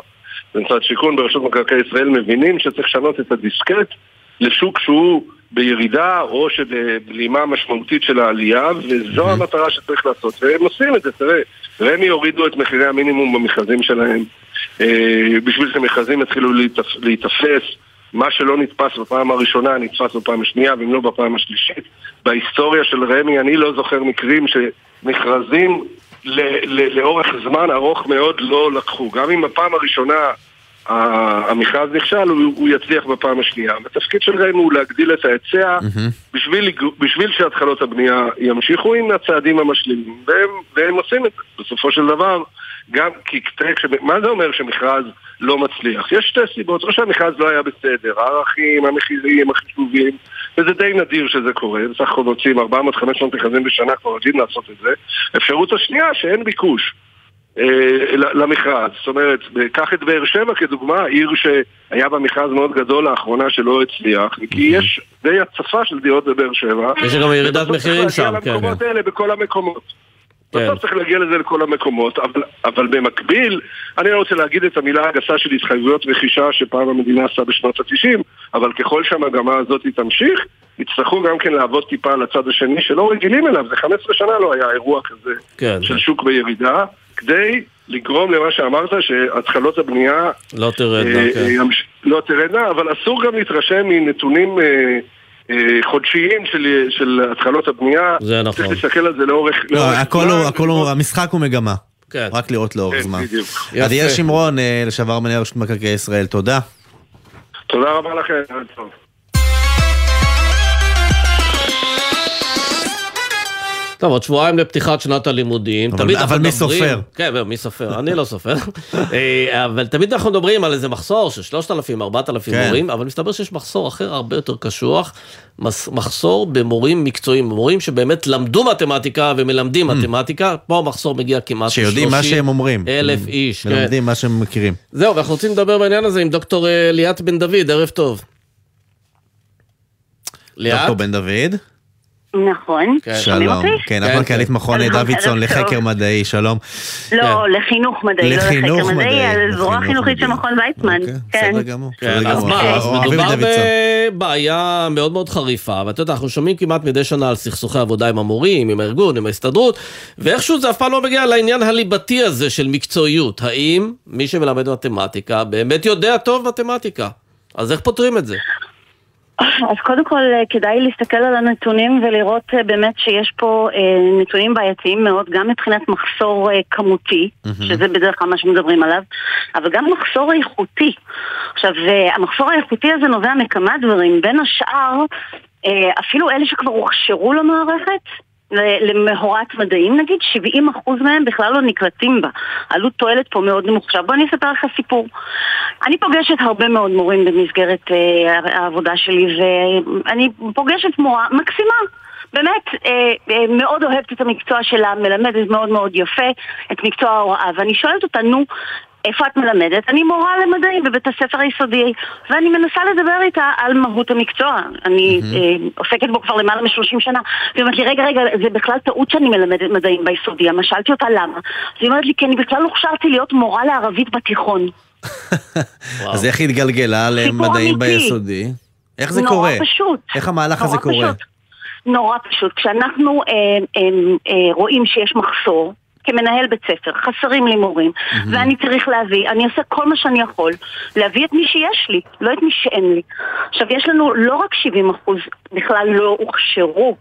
במשרד שיכון, ברשות מקרקעי ישראל, מבינים שצריך לשנות את הדיסקט לשוק שהוא בירידה או שבבלימה משמעותית של העלייה, וזו המטרה שצריך לעשות. והם עושים את זה, תראה, רמ"י הורידו את מחירי המינימום במכרזים שלהם. אה, בשביל שמכרזים יתחילו להיתפס, מה שלא נתפס בפעם הראשונה נתפס בפעם השנייה, ואם לא בפעם השלישית. בהיסטוריה של רמ"י אני לא זוכר מקרים שמכרזים ל- ל- לאורך זמן ארוך מאוד לא לקחו. גם אם בפעם הראשונה המכרז נכשל, הוא, הוא יצליח בפעם השנייה. התפקיד של רמ"י הוא להגדיל את ההיצע בשביל, לג- בשביל שהתחלות הבנייה ימשיכו עם הצעדים המשלימים, והם, והם עושים את זה. בסופו של דבר, גם כי מה זה אומר שמכרז לא מצליח? יש שתי סיבות, או שהמכרז לא היה בסדר, הערכים, המחירים, החישובים, וזה די נדיר שזה קורה, בסך הכל מוצאים 400-500 מכרזים בשנה, כבר יודעים לעשות את זה. אפשרות השנייה, שאין ביקוש. אה, למכרז. זאת אומרת, קח את באר שבע כדוגמה, עיר שהיה בה מכרז מאוד גדול לאחרונה שלא הצליח, כי יש די הצפה של דירות בבאר שבע. יש גם ירידת צריך מחירים שם, להגיע כן. למקומות האלה בכל המקומות. כן. בסוף צריך להגיע לזה לכל המקומות, אבל, אבל במקביל, אני לא רוצה להגיד את המילה הגסה של התחייבויות רכישה שפעם המדינה עשה בשנות ה-90, אבל ככל שהמגמה הזאת תמשיך, יצטרכו גם כן לעבוד טיפה על הצד השני שלא רגילים אליו, זה 15 שנה לא היה אירוע כזה כן. של שוק בירידה, כדי לגרום למה שאמרת, שהתחלות הבנייה לא תרדנה, אה, כן. אה, ימש- לא תרדנה, אבל אסור גם להתרשם מנתונים אה, חודשיים של, של התחלות הבנייה. זה נכון. צריך להסתכל על זה לאורך... לא, לאורך הכל זמן, הוא, הכל הוא, המשחק הוא מגמה. כן. רק לראות לאורך כן, זמן. בדיוק. עדיאל. שמרון, לשעבר מנהל רשות מקרקעי ישראל, תודה. תודה רבה לכם, טוב. עוד שבועיים לפתיחת שנת הלימודים. אבל- תמיד אבל מי מדברים- סופר? כן, מי סופר? אני לא סופר. אה, אבל תמיד אנחנו מדברים על איזה מחסור של 3,000, 4,000 כן. מורים, אבל מסתבר שיש מחסור אחר הרבה יותר קשוח, מחסור במורים מקצועיים, מורים שבאמת למדו מתמטיקה ומלמדים מתמטיקה, פה המחסור מגיע כמעט שיודעים מה שהם אומרים. אלף איש. כן. מלמדים מה שהם מכירים. זהו, ואנחנו רוצים לדבר בעניין הזה עם דוקטור אה, ליאת בן דוד, ערב טוב. ליאת? דוקטור בן דוד. נכון. כן. שלום. כן, כן, את מנכ"לית כן. מכון דוידסון לחקר. מדעי, שלום. לא, לחינוך מדעי, לא לחקר מדעי, מדעי, הזרוע לחינוך החינוכית של. מכון ויצמן. אוקיי, כן. בסדר גמור. כן, בסדר אז גמור. מה, אז מדובר. בבעיה מאוד מאוד חריפה, ואתה יודע, אנחנו שומעים כמעט מדי שנה על סכסוכי עבודה עם המורים, עם הארגון, עם ההסתדרות, ואיכשהו זה אף פעם לא מגיע לעניין הליבתי הזה של מקצועיות. האם מי שמלמד מתמטיקה באמת יודע טוב מתמטיקה? אז איך פותרים את זה? אז קודם כל אה, כדאי להסתכל על הנתונים ולראות אה, באמת שיש פה אה, נתונים בעייתיים מאוד, גם מבחינת מחסור כמותי, שזה בדרך כלל מה שמדברים עליו, אבל גם מחסור איכותי. עכשיו, המחסור האיכותי הזה נובע מכמה דברים, בין השאר, אפילו אלה שכבר הוכשרו למערכת, ל- למהורת מדעים, נגיד 70% מהם בכלל לא נקלטים בה. עלות תועלת פה מאוד נמוך. עכשיו בוא אני אספר לך סיפור. אני פוגשת הרבה מאוד מורים במסגרת אה, העבודה שלי, ואני פוגשת מורה מקסימה. באמת, אה, אה, מאוד אוהבת את המקצוע שלה, מלמדת מאוד מאוד יפה את מקצוע ההוראה, ואני שואלת אותה, נו, איפה את מלמדת? אני מורה למדעים בבית הספר היסודי, ואני מנסה לדבר איתה על מהות המקצוע. אני אה, עוסקת בו כבר למעלה מ-30 שנה. והיא אומרת לי, רגע, רגע, זה בכלל טעות שאני מלמדת מדעים ביסודי. אז שאלתי אותה למה. אז היא אומרת לי, כי אני בכלל הוכשרתי להיות מורה לערבית בתיכון. אז איך היא התגלגלה למדעים. ביסודי? איך זה נורא קורה? פשוט. איך המהלך הזה נורא קורה? נורא פשוט. כשאנחנו אה, אה, אה, רואים שיש מחסור, כמנהל בית ספר, חסרים לי מורים, ואני צריך להביא, אני עושה כל מה שאני יכול, להביא את מי שיש לי, לא את מי שאין לי. עכשיו, יש לנו לא רק 70 אחוז בכלל לא הוכשרו,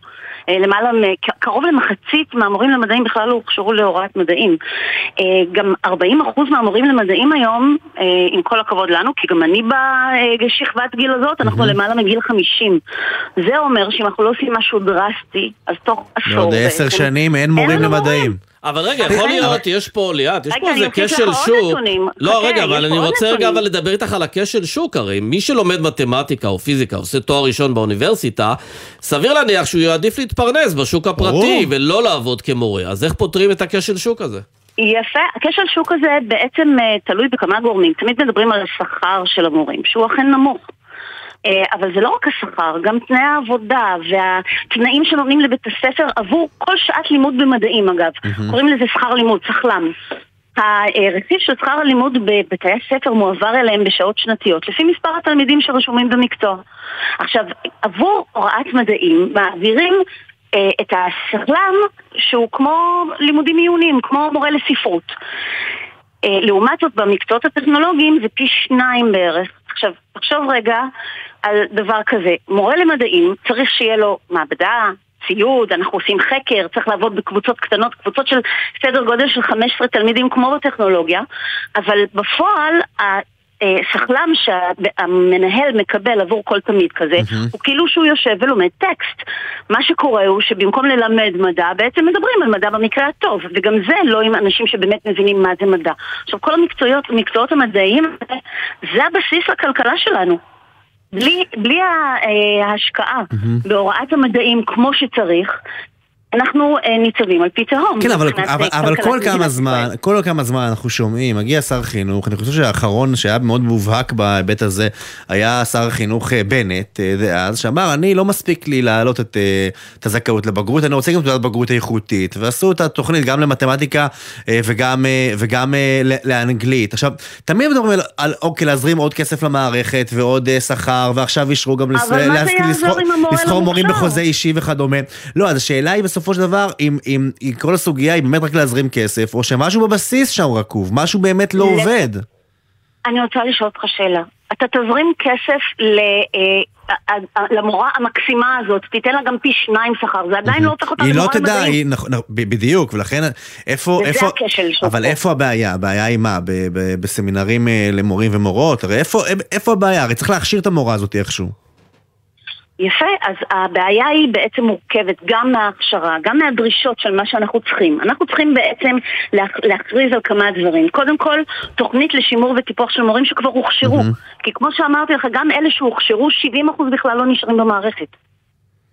אה, למעלה, קרוב למחצית מהמורים למדעים בכלל לא הוכשרו להוראת מדעים. אה, גם 40 אחוז מהמורים למדעים היום, אה, עם כל הכבוד לנו, כי גם אני בשכבת גיל הזאת, אנחנו למעלה מגיל 50. זה אומר שאם אנחנו לא עושים משהו דרסטי, אז תוך עשור... בעוד עשר שנים אין מורים לנו למדעים. אבל רגע, יכול להיות, יש פה, ליאת, יש פה איזה כשל שוק. לא, רגע, אבל אני רוצה רגע. אבל לדבר איתך על הכשל שוק, הרי מי שלומד מתמטיקה או פיזיקה, עושה תואר ראשון באוניברסיטה, סביר להניח שהוא יעדיף להתפרנס בשוק הפרטי ולא לעבוד כמורה. אז איך פותרים את הכשל שוק הזה? יפה, הכשל שוק הזה בעצם אה, תלוי בכמה גורמים. תמיד מדברים על השכר של המורים, שהוא אכן נמוך. אה, אבל זה לא רק השכר, גם תנאי העבודה והתנאים שנותנים לבית הספר עבור כל שעת לימוד במדעים אגב. קוראים לזה שכר לימוד, סחל"ם. הרכיב של שכר הלימוד בבתי הספר מועבר אליהם בשעות שנתיות, לפי מספר התלמידים שרשומים במקצוע. עכשיו, עבור הוראת מדעים מעבירים אה, את הסחל"ם שהוא כמו לימודים עיוניים, כמו מורה לספרות. אה, לעומת זאת, במקצועות הטכנולוגיים זה פי שניים בערך. עכשיו, תחשוב רגע על דבר כזה. מורה למדעים צריך שיהיה לו מעבדה, ציוד, אנחנו עושים חקר, צריך לעבוד בקבוצות קטנות, קבוצות של סדר גודל של 15 תלמידים כמו בטכנולוגיה, אבל בפועל שכלם שהמנהל מקבל עבור כל תלמיד כזה, mm-hmm. הוא כאילו שהוא יושב ולומד טקסט. מה שקורה הוא שבמקום ללמד מדע, בעצם מדברים על מדע במקרה הטוב, וגם זה לא עם אנשים שבאמת מבינים מה זה מדע. עכשיו, כל המקצועות המדעיים, זה הבסיס לכלכלה שלנו. בלי, בלי אה, ההשקעה mm-hmm. בהוראת המדעים כמו שצריך, אנחנו אה, ניצבים על פי תהום. כן, אבל, אבל, אבל כל כמה זמן, כל כמה זמן אנחנו שומעים, מגיע שר חינוך, אני חושב שהאחרון שהיה מאוד מובהק בהיבט הזה, היה שר החינוך אה, בנט אה, דאז, שאמר, אני לא מספיק לי להעלות את, את הזכאות לבגרות, אני רוצה גם תעודת בגרות איכותית, ועשו את התוכנית גם למתמטיקה וגם, וגם לאנגלית. עכשיו, תמיד מדברים על, על אוקיי, להזרים עוד כסף למערכת ועוד שכר, ועכשיו אישרו גם לסחור מורים בחוזה אישי וכדומה. לא, אז השאלה היא בסופו בסופו של דבר, אם, אם, אם כל הסוגיה היא באמת רק להזרים כסף, או שמשהו בבסיס שם רקוב, משהו באמת לא עובד. אני רוצה לשאול אותך שאלה. אתה תזרים כסף ל... אה, אה, אה, למורה המקסימה הזאת, תיתן לה גם פי שניים שכר, זה עדיין לא הופך אותה למורה למדעים. היא לא תדע, היא, נכון, בדיוק, ולכן איפה, איפה, אבל איפה הבעיה? הבעיה היא מה? בסמינרים למורים ומורות? הרי איפה, איפה הבעיה? הרי צריך להכשיר את המורה הזאת איכשהו. יפה, אז הבעיה היא בעצם מורכבת גם מההכשרה, גם מהדרישות של מה שאנחנו צריכים. אנחנו צריכים בעצם להכריז על כמה דברים. קודם כל, תוכנית לשימור וטיפוח של מורים שכבר הוכשרו. Mm-hmm. כי כמו שאמרתי לך, גם אלה שהוכשרו, 70% בכלל לא נשארים במערכת.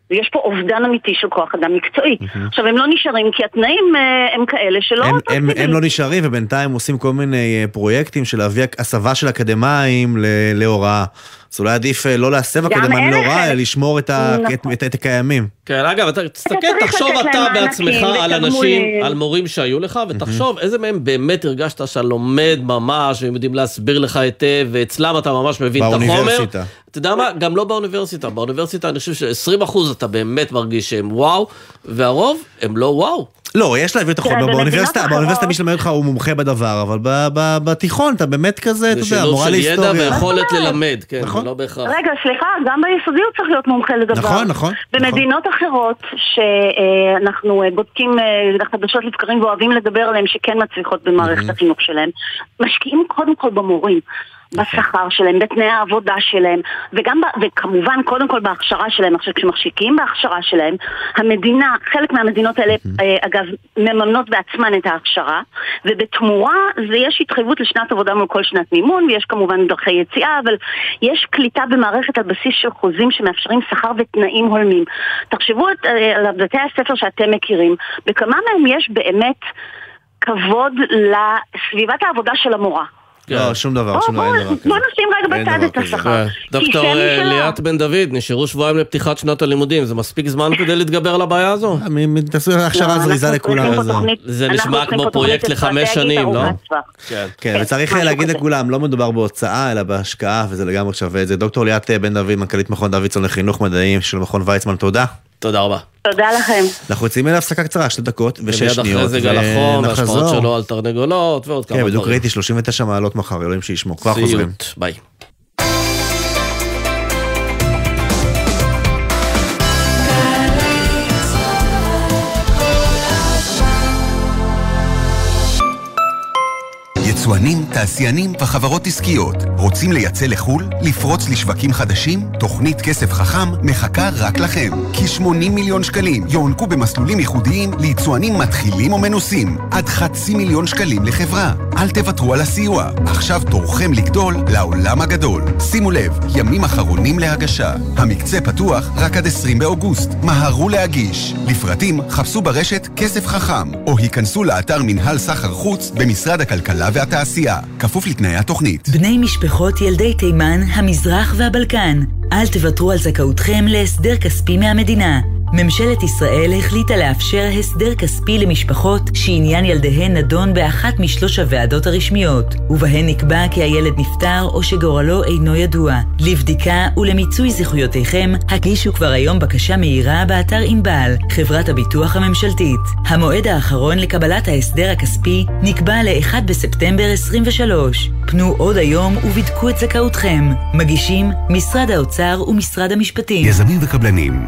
ויש פה אובדן אמיתי של כוח אדם מקצועי. Mm-hmm. עכשיו, הם לא נשארים כי התנאים uh, הם כאלה שלא... הם, הם, הם לא נשארים ובינתיים עושים כל מיני uh, פרויקטים של להביא הסבה של אקדמאים להוראה. אז אולי עדיף אה, לא להסב אקדמאים להוראה, אלא לשמור את, ה, נכון. את, את, את הקיימים. כן, אגב, אתה תסתכל, תחשוב אתה בעצמך על אנשים, על מורים שהיו לך, ותחשוב איזה מהם באמת הרגשת שאתה לומד ממש, והם יודעים להסביר לך היטב, ואצלם אתה ממש מבין את החומר. באוניברסיטה. אתה יודע מה? גם לא באוניברסיטה. באוניברסיטה אני חושב ש-20% אתה באמת מרגיש שהם וואו, והרוב הם לא וואו. לא, יש להביא את החומר באוניברסיטה, באוניברסיטה מי שלמד אותך הוא מומחה בדבר, אבל בתיכון אתה באמת כזה, אתה יודע, מורה להיסטוריה. זה שילוב של ידע ויכולת ללמד, כן, נכון. לא בהכרח. רגע, סליחה, גם ביסודי הוא צריך להיות מומחה לדבר. נכון, נכון. במדינות אחרות, שאנחנו אה, בודקים אה, חדשות לבקרים ואוהבים לדבר עליהן, שכן מצליחות במערכת החינוך שלהם, משקיעים קודם כל במורים. בשכר שלהם, בתנאי העבודה שלהם, וגם, וכמובן, קודם כל בהכשרה שלהם. עכשיו, כשמחשיקים בהכשרה שלהם, המדינה, חלק מהמדינות האלה, אה, אגב, מממנות בעצמן את ההכשרה, ובתמורה זה יש התחייבות לשנת עבודה מול כל שנת מימון, ויש כמובן דרכי יציאה, אבל יש קליטה במערכת על בסיס של חוזים שמאפשרים שכר ותנאים הולמים. תחשבו אה, על בתי הספר שאתם מכירים, בכמה מהם יש באמת כבוד לסביבת העבודה של המורה. לא, כן. שום דבר, שום דבר, אין דבר כזה. בוא נשים רגע בצד את השכר. דוקטור אה, ליאת בן דוד, נשארו שבועיים לפתיחת שנת הלימודים, זה מספיק זמן כדי להתגבר על הבעיה הזו? אה, תעשו הכשרה לא, זריזה לכולם. זה נשמע כמו פרויקט לחמש שנים, לא? כן, כן וצריך להגיד לכולם, לא מדובר בהוצאה, אלא בהשקעה, וזה לגמרי שווה את זה. דוקטור ליאת בן דוד, מנכ"לית מכון דוידסון לחינוך מדעיים של מכון ויצמן, תודה. תודה רבה. תודה לכם. אנחנו יוצאים אל הפסקה קצרה, שתי דקות ושש שניות. ומיד אחרי זה גל החום, והשפעות שלו על תרנגולות ועוד כמה דברים. כן, בדיוק ראיתי 39 מעלות מחר, אלוהים שישמור. כבר חוזרים. ביי. יצואנים, תעשיינים וחברות עסקיות רוצים לייצא לחו"ל? לפרוץ לשווקים חדשים? תוכנית כסף חכם מחכה רק לכם. כ-80 מיליון שקלים יוענקו במסלולים ייחודיים ליצואנים מתחילים או מנוסים. עד חצי מיליון שקלים לחברה. אל תוותרו על הסיוע. עכשיו תורכם לגדול לעולם הגדול. שימו לב, ימים אחרונים להגשה. המקצה פתוח רק עד 20 באוגוסט. מהרו להגיש. לפרטים חפשו ברשת כסף חכם, או היכנסו לאתר מנהל סחר חוץ במשרד הכלכלה והתעשייה. התעשייה, כפוף לתנאי התוכנית. בני משפחות ילדי תימן, המזרח והבלקן, אל תוותרו על זכאותכם להסדר כספי מהמדינה. ממשלת ישראל החליטה לאפשר הסדר כספי למשפחות שעניין ילדיהן נדון באחת משלוש הוועדות הרשמיות, ובהן נקבע כי הילד נפטר או שגורלו אינו ידוע. לבדיקה ולמיצוי זכויותיכם, הגישו כבר היום בקשה מהירה באתר ענבל, חברת הביטוח הממשלתית. המועד האחרון לקבלת ההסדר הכספי נקבע ל-1 בספטמבר 23. פנו עוד היום ובדקו את זכאותכם. מגישים משרד האוצר ומשרד המשפטים. יזמים וקבלנים,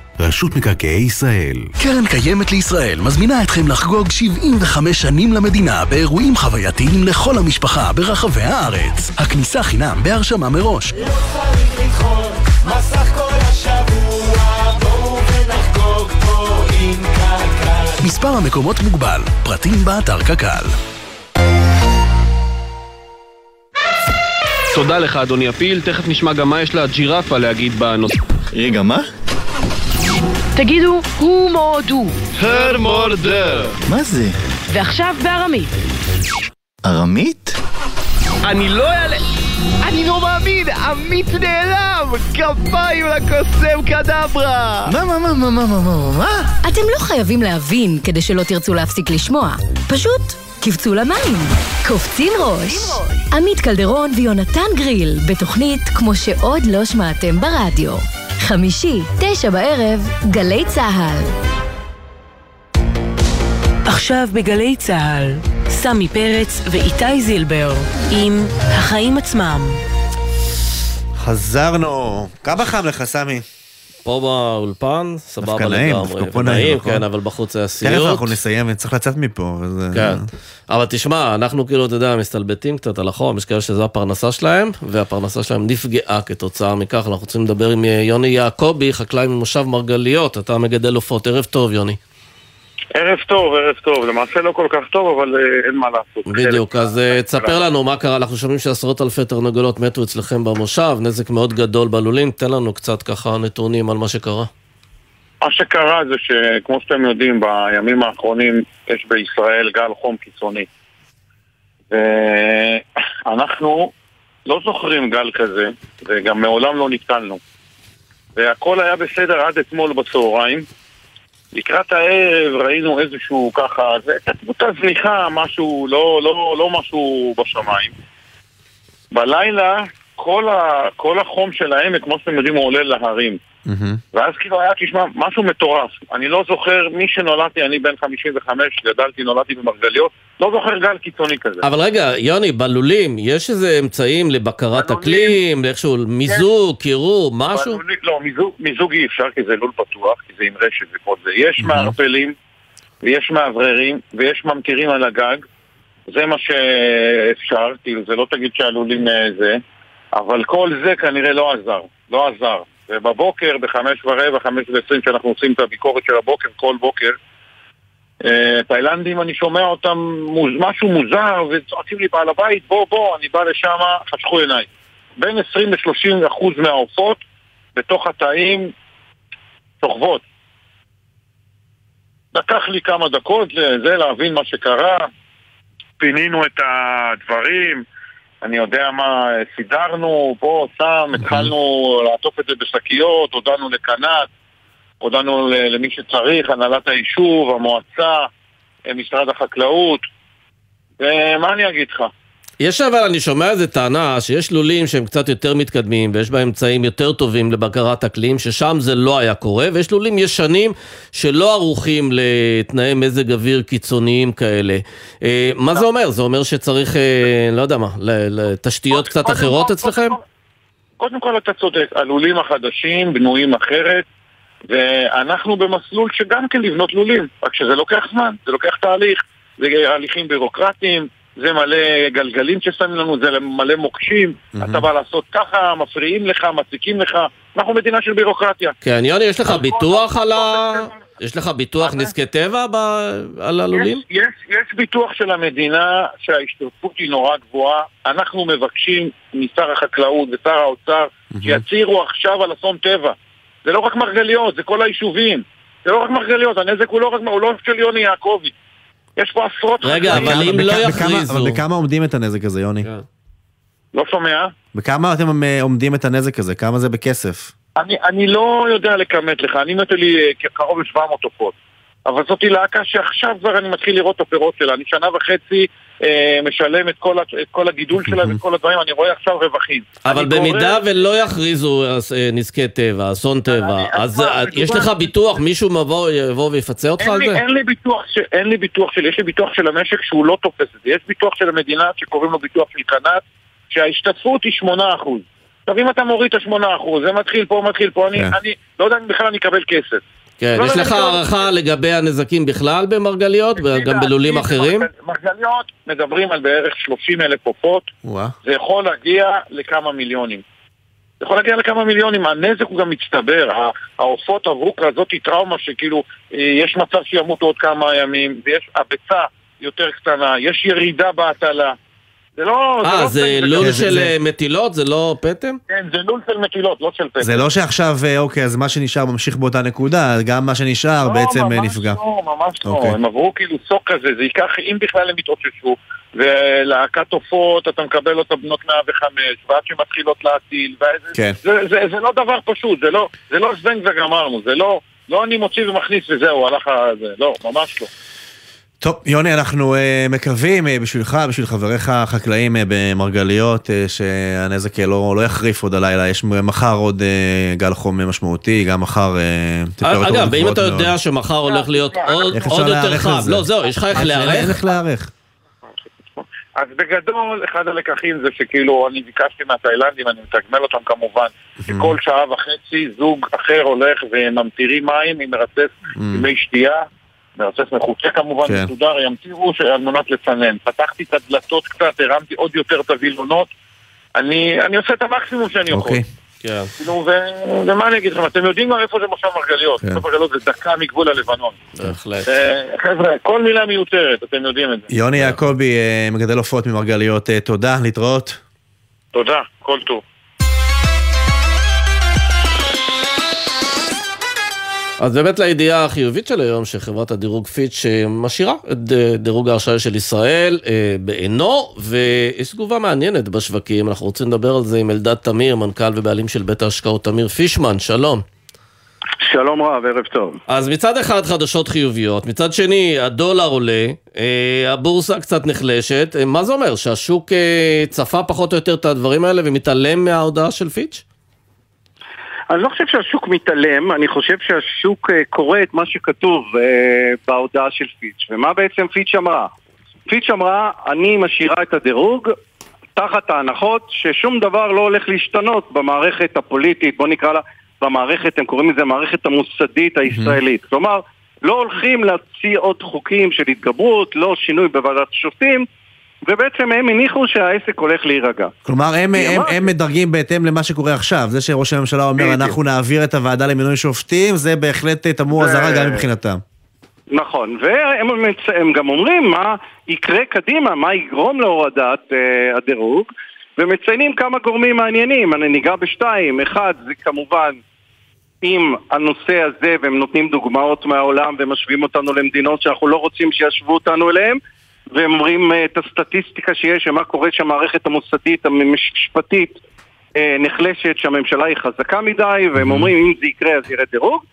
רשות מקרקעי ישראל. קרן קיימת לישראל מזמינה אתכם לחגוג 75 שנים למדינה באירועים חווייתיים לכל המשפחה ברחבי הארץ. הכניסה חינם בהרשמה מראש. לא צריך לדחות, מסך כל השבוע, בואו ונחגוג פה עם קק"ל. מספר המקומות מוגבל, פרטים באתר קק"ל. תודה לך אדוני הפיל, תכף נשמע גם מה יש לג'ירפה להגיד בנושא. רגע, מה? תגידו, הוא מורדו. הר מורדר. מה זה? ועכשיו בארמית. ארמית? אני לא אעלה... אני לא מאמין! עמית נעלם! כפיים לקוסם קדברה! מה, מה, מה, מה, מה, מה, מה, מה? אתם לא חייבים להבין כדי שלא תרצו להפסיק לשמוע. פשוט קפצו למים. קופצים ראש. עמית קלדרון ויונתן גריל, בתוכנית כמו שעוד לא שמעתם ברדיו. חמישי, תשע בערב, גלי צה"ל. עכשיו בגלי צה"ל, סמי פרץ ואיתי זילבר, עם החיים עצמם. חזרנו. כמה חם לך, סמי? פה באולפן, סבבה דווקא נעים, לגמרי. דווקא פה נעים, נכון? כן, אבל בחוץ היה סיוט. תכף אנחנו נסיים, צריך לצאת מפה. וזה- כן, אבל תשמע, אנחנו כאילו, אתה יודע, מסתלבטים קצת על החום, יש כאלה שזו הפרנסה שלהם, והפרנסה שלהם נפגעה כתוצאה מכך. אנחנו רוצים לדבר עם יוני יעקבי, חקלאי ממושב מרגליות, אתה מגדל עופות. ערב טוב, יוני. ערב טוב, ערב טוב. למעשה לא כל כך טוב, אבל אה, אין מה לעשות. בדיוק, אז אה, תספר לנו מה קרה, אנחנו שומעים שעשרות אלפי תרנגולות מתו אצלכם במושב, נזק מאוד גדול בלולים, תן לנו קצת ככה נתונים על מה שקרה. מה שקרה זה שכמו שאתם יודעים, בימים האחרונים יש בישראל גל חום קיצוני. ואנחנו לא זוכרים גל כזה, וגם מעולם לא נתקלנו. והכל היה בסדר עד אתמול בצהריים. לקראת הערב ראינו איזשהו ככה, זה תקבוצה זניחה, משהו, לא, לא, לא משהו בשמיים. בלילה כל, ה, כל החום של העמק, כמו שאתם יודעים, הוא עולה להרים. ואז כאילו היה, תשמע, משהו מטורף. אני לא זוכר, מי שנולדתי, אני בן 55, גדלתי, נולדתי במרגליות, לא זוכר גל קיצוני כזה. אבל רגע, יוני, בלולים, יש איזה אמצעים לבקרת אקלים, לאיכשהו מיזוג, קירור, משהו? בלולים, לא, מיזוג, מיזוג אי אפשר, כי זה לול פתוח, כי זה עם רשת וכל זה. יש מערפלים, ויש מאווררים, ויש ממטירים על הגג. זה מה שאפשר, כאילו, זה לא תגיד שהלולים אה, זה, אבל כל זה כנראה לא עזר, לא עזר. ובבוקר, בחמש ורבע, חמש ועשרים, כשאנחנו עושים את הביקורת של הבוקר, כל בוקר, אה, תאילנדים, אני שומע אותם משהו מוזר, וצועקים לי בעל הבית, בוא, בוא, אני בא לשם, חשכו עיניי. בין 20 ל-30 אחוז מהעופות בתוך התאים שוכבות. לקח לי כמה דקות לזה, להבין מה שקרה, פינינו את הדברים, אני יודע מה, סידרנו, פה, שם, התחלנו לעטוף את זה בשקיות, הודענו לקנ"ט, הודענו למי שצריך, הנהלת היישוב, המועצה, אה, משרד החקלאות, ומה אני אגיד לך? יש אבל, אני שומע איזה טענה שיש לולים שהם קצת יותר מתקדמים ויש בהם אמצעים יותר טובים לבקרת אקלים, ששם זה לא היה קורה, ויש לולים ישנים שלא ערוכים לתנאי מזג אוויר קיצוניים כאלה. אה, מה זה אומר? זה אומר שצריך, אה, לא יודע מה, לתשתיות קצת אחרות אצלכם? קודם כל אתה צודק, הלולים החדשים בנויים אחרת, ואנחנו במסלול שגם כן לבנות לולים, רק שזה לוקח זמן, זה לוקח תהליך, זה הליכים בירוקרטיים, זה מלא גלגלים ששמים לנו, זה מלא מוקשים, אתה בא לעשות ככה, מפריעים לך, מציקים לך, אנחנו מדינה של בירוקרטיה. כן, יוני, יש לך ביטוח על ה... יש לך ביטוח נזקי טבע ב- על הלולים? יש, יש, יש ביטוח של המדינה שההשתתפות היא נורא גבוהה. אנחנו מבקשים משר החקלאות ושר האוצר שיצהירו עכשיו על אסון טבע. זה לא רק מרגליות, זה כל היישובים. זה לא רק מרגליות, הנזק הוא לא רק, הוא לא של יוני יעקבי. יש פה עשרות רגע, חקלאים. אבל אם לא יכריזו... אבל בכמה עומדים את הנזק הזה, יוני? לא שומע? בכמה אתם אה, עומדים את הנזק הזה? כמה זה בכסף? אני, אני לא יודע לכמת לך, אני מת לי אה, קרוב ל-700 עופות. אבל זאתי להקה שעכשיו כבר אני מתחיל לראות את הפירות שלה. אני שנה וחצי משלם את כל, את כל הגידול שלה ואת כל הדברים, אני רואה עכשיו רווחים. אבל אני במידה קורא- ולא יכריזו אה, נזקי טבע, אסון טבע, אז אה, יש לך ביטוח, מישהו מבוא- יבוא ויפצה אותך על לי, זה? אין לי ביטוח, ש... אין לי ביטוח של, יש לי ביטוח של המשק שהוא לא תופס את זה. יש ביטוח של המדינה שקוראים לו ביטוח של קנ"ט, שההשתתפות היא 8%. עכשיו אם אתה מוריד את ה-8%, זה מתחיל פה, מתחיל פה, אני, כן. אני לא יודע אם בכלל אני אקבל כסף. כן, לא יש יודע, לך לא- הערכה לגבי הנזקים בכלל במרגליות, גם בלולים אחרים? מרגליות מדברים על בערך 30 אלף עופות. זה יכול להגיע לכמה מיליונים. זה יכול להגיע לכמה מיליונים, הנזק הוא גם מצטבר, העופות עברו כזאת טראומה שכאילו אה, יש מצב שימותו עוד כמה ימים, ויש הביצה יותר קטנה, יש ירידה בהטלה. זה לא... אה, לא זה לול של אה, מטילות? זה לא פטם? כן, זה לול של מטילות, לא של פטם. זה לא שעכשיו, אה, אוקיי, אז מה שנשאר ממשיך באותה נקודה, גם מה שנשאר בעצם אה, ממש נפגע. לא, ממש לא, אוקיי. הם עברו כאילו סוק כזה, זה ייקח, אם בכלל הם יתאוששו, ולהקת עופות, אתה מקבל אותה בנות 105, ועד שמתחילות להטיל, כן. זה, זה, זה לא דבר פשוט, זה לא, זה לא זבנג וגמרנו, זה לא, לא אני מוציא ומכניס וזהו, הלך ה... לא, ממש לא. טוב, יוני, אנחנו אה, מקווים אה, בשבילך, בשביל חבריך החקלאים אה, במרגליות, אה, שהנזק לא, לא יחריף עוד הלילה. יש מחר עוד אה, גל חום משמעותי, גם מחר אה, טמפרטורות אגב, ואם גבוהות אתה מאוד. יודע שמחר הולך להיות עוד עוד יותר להיערך חם? לא, זהו, יש לך איך אין- אין להיערך? איך להיערך. אז בגדול, אחד הלקחים זה שכאילו, אני ביקשתי מהתאילנדים, אני מתגמל אותם כמובן, שכל שעה וחצי זוג אחר הולך וממטירים מים עם מרצף עם מי שתייה, מרצף מחוצה כמובן, כן. מסודר, ימטירו ש- על מנת לצנן. פתחתי את הדלתות קצת, הרמתי עוד יותר את הווילונות, אני, אני עושה את המקסימום שאני יכול. אוקיי. כן. כאילו, ומה אני אגיד לכם, אתם יודעים כבר איפה זה מושב מרגליות, כן. מושב מרגליות זה דקה מגבול הלבנון. בהחלט. אה, חבר'ה, כל מילה מיותרת, אתם יודעים את זה. יוני יעקבי, אה, מגדל עופות ממרגליות, אה, תודה, להתראות. תודה, כל טוב. אז באמת לידיעה החיובית של היום, שחברת הדירוג פיץ' אה, משאירה את ד- דירוג האשראי של ישראל אה, בעינו, ויש תגובה מעניינת בשווקים, אנחנו רוצים לדבר על זה עם אלדד תמיר, מנכ"ל ובעלים של בית ההשקעות תמיר פישמן, שלום. שלום רב, ערב טוב. אז מצד אחד חדשות חיוביות, מצד שני הדולר עולה, אה, הבורסה קצת נחלשת, אה, מה זה אומר? שהשוק אה, צפה פחות או יותר את הדברים האלה ומתעלם מההודעה של פיץ'? אני לא חושב שהשוק מתעלם, אני חושב שהשוק אה, קורא את מה שכתוב אה, בהודעה של פיץ'. ומה בעצם פיץ' אמרה? פיץ' אמרה, אני משאירה את הדירוג תחת ההנחות ששום דבר לא הולך להשתנות במערכת הפוליטית, בוא נקרא לה, במערכת, הם קוראים לזה המערכת המוסדית הישראלית. כלומר, לא הולכים להציע עוד חוקים של התגברות, לא שינוי בוועדת השופטים, ובעצם הם הניחו שהעסק הולך להירגע. כלומר, הם, הם, הם מדרגים בהתאם למה שקורה עכשיו. זה שראש הממשלה אומר. אנחנו נעביר את הוועדה למינוי שופטים, זה בהחלט אה, תמרור זה- אזהרה גם מבחינתם. נכון, והם מצ- הם גם אומרים מה יקרה קדימה, מה יגרום להורדת אה, הדירוג, ומציינים כמה גורמים מעניינים, אני ניגע בשתיים, אחד זה כמובן עם הנושא הזה, והם נותנים דוגמאות מהעולם ומשווים אותנו למדינות שאנחנו לא רוצים שישוו אותנו אליהם, והם אומרים אה, את הסטטיסטיקה שיש, ומה קורה שהמערכת המוסדית, המשפטית, אה, נחלשת, שהממשלה היא חזקה מדי, והם אומרים אם זה יקרה אז ירד דירוג.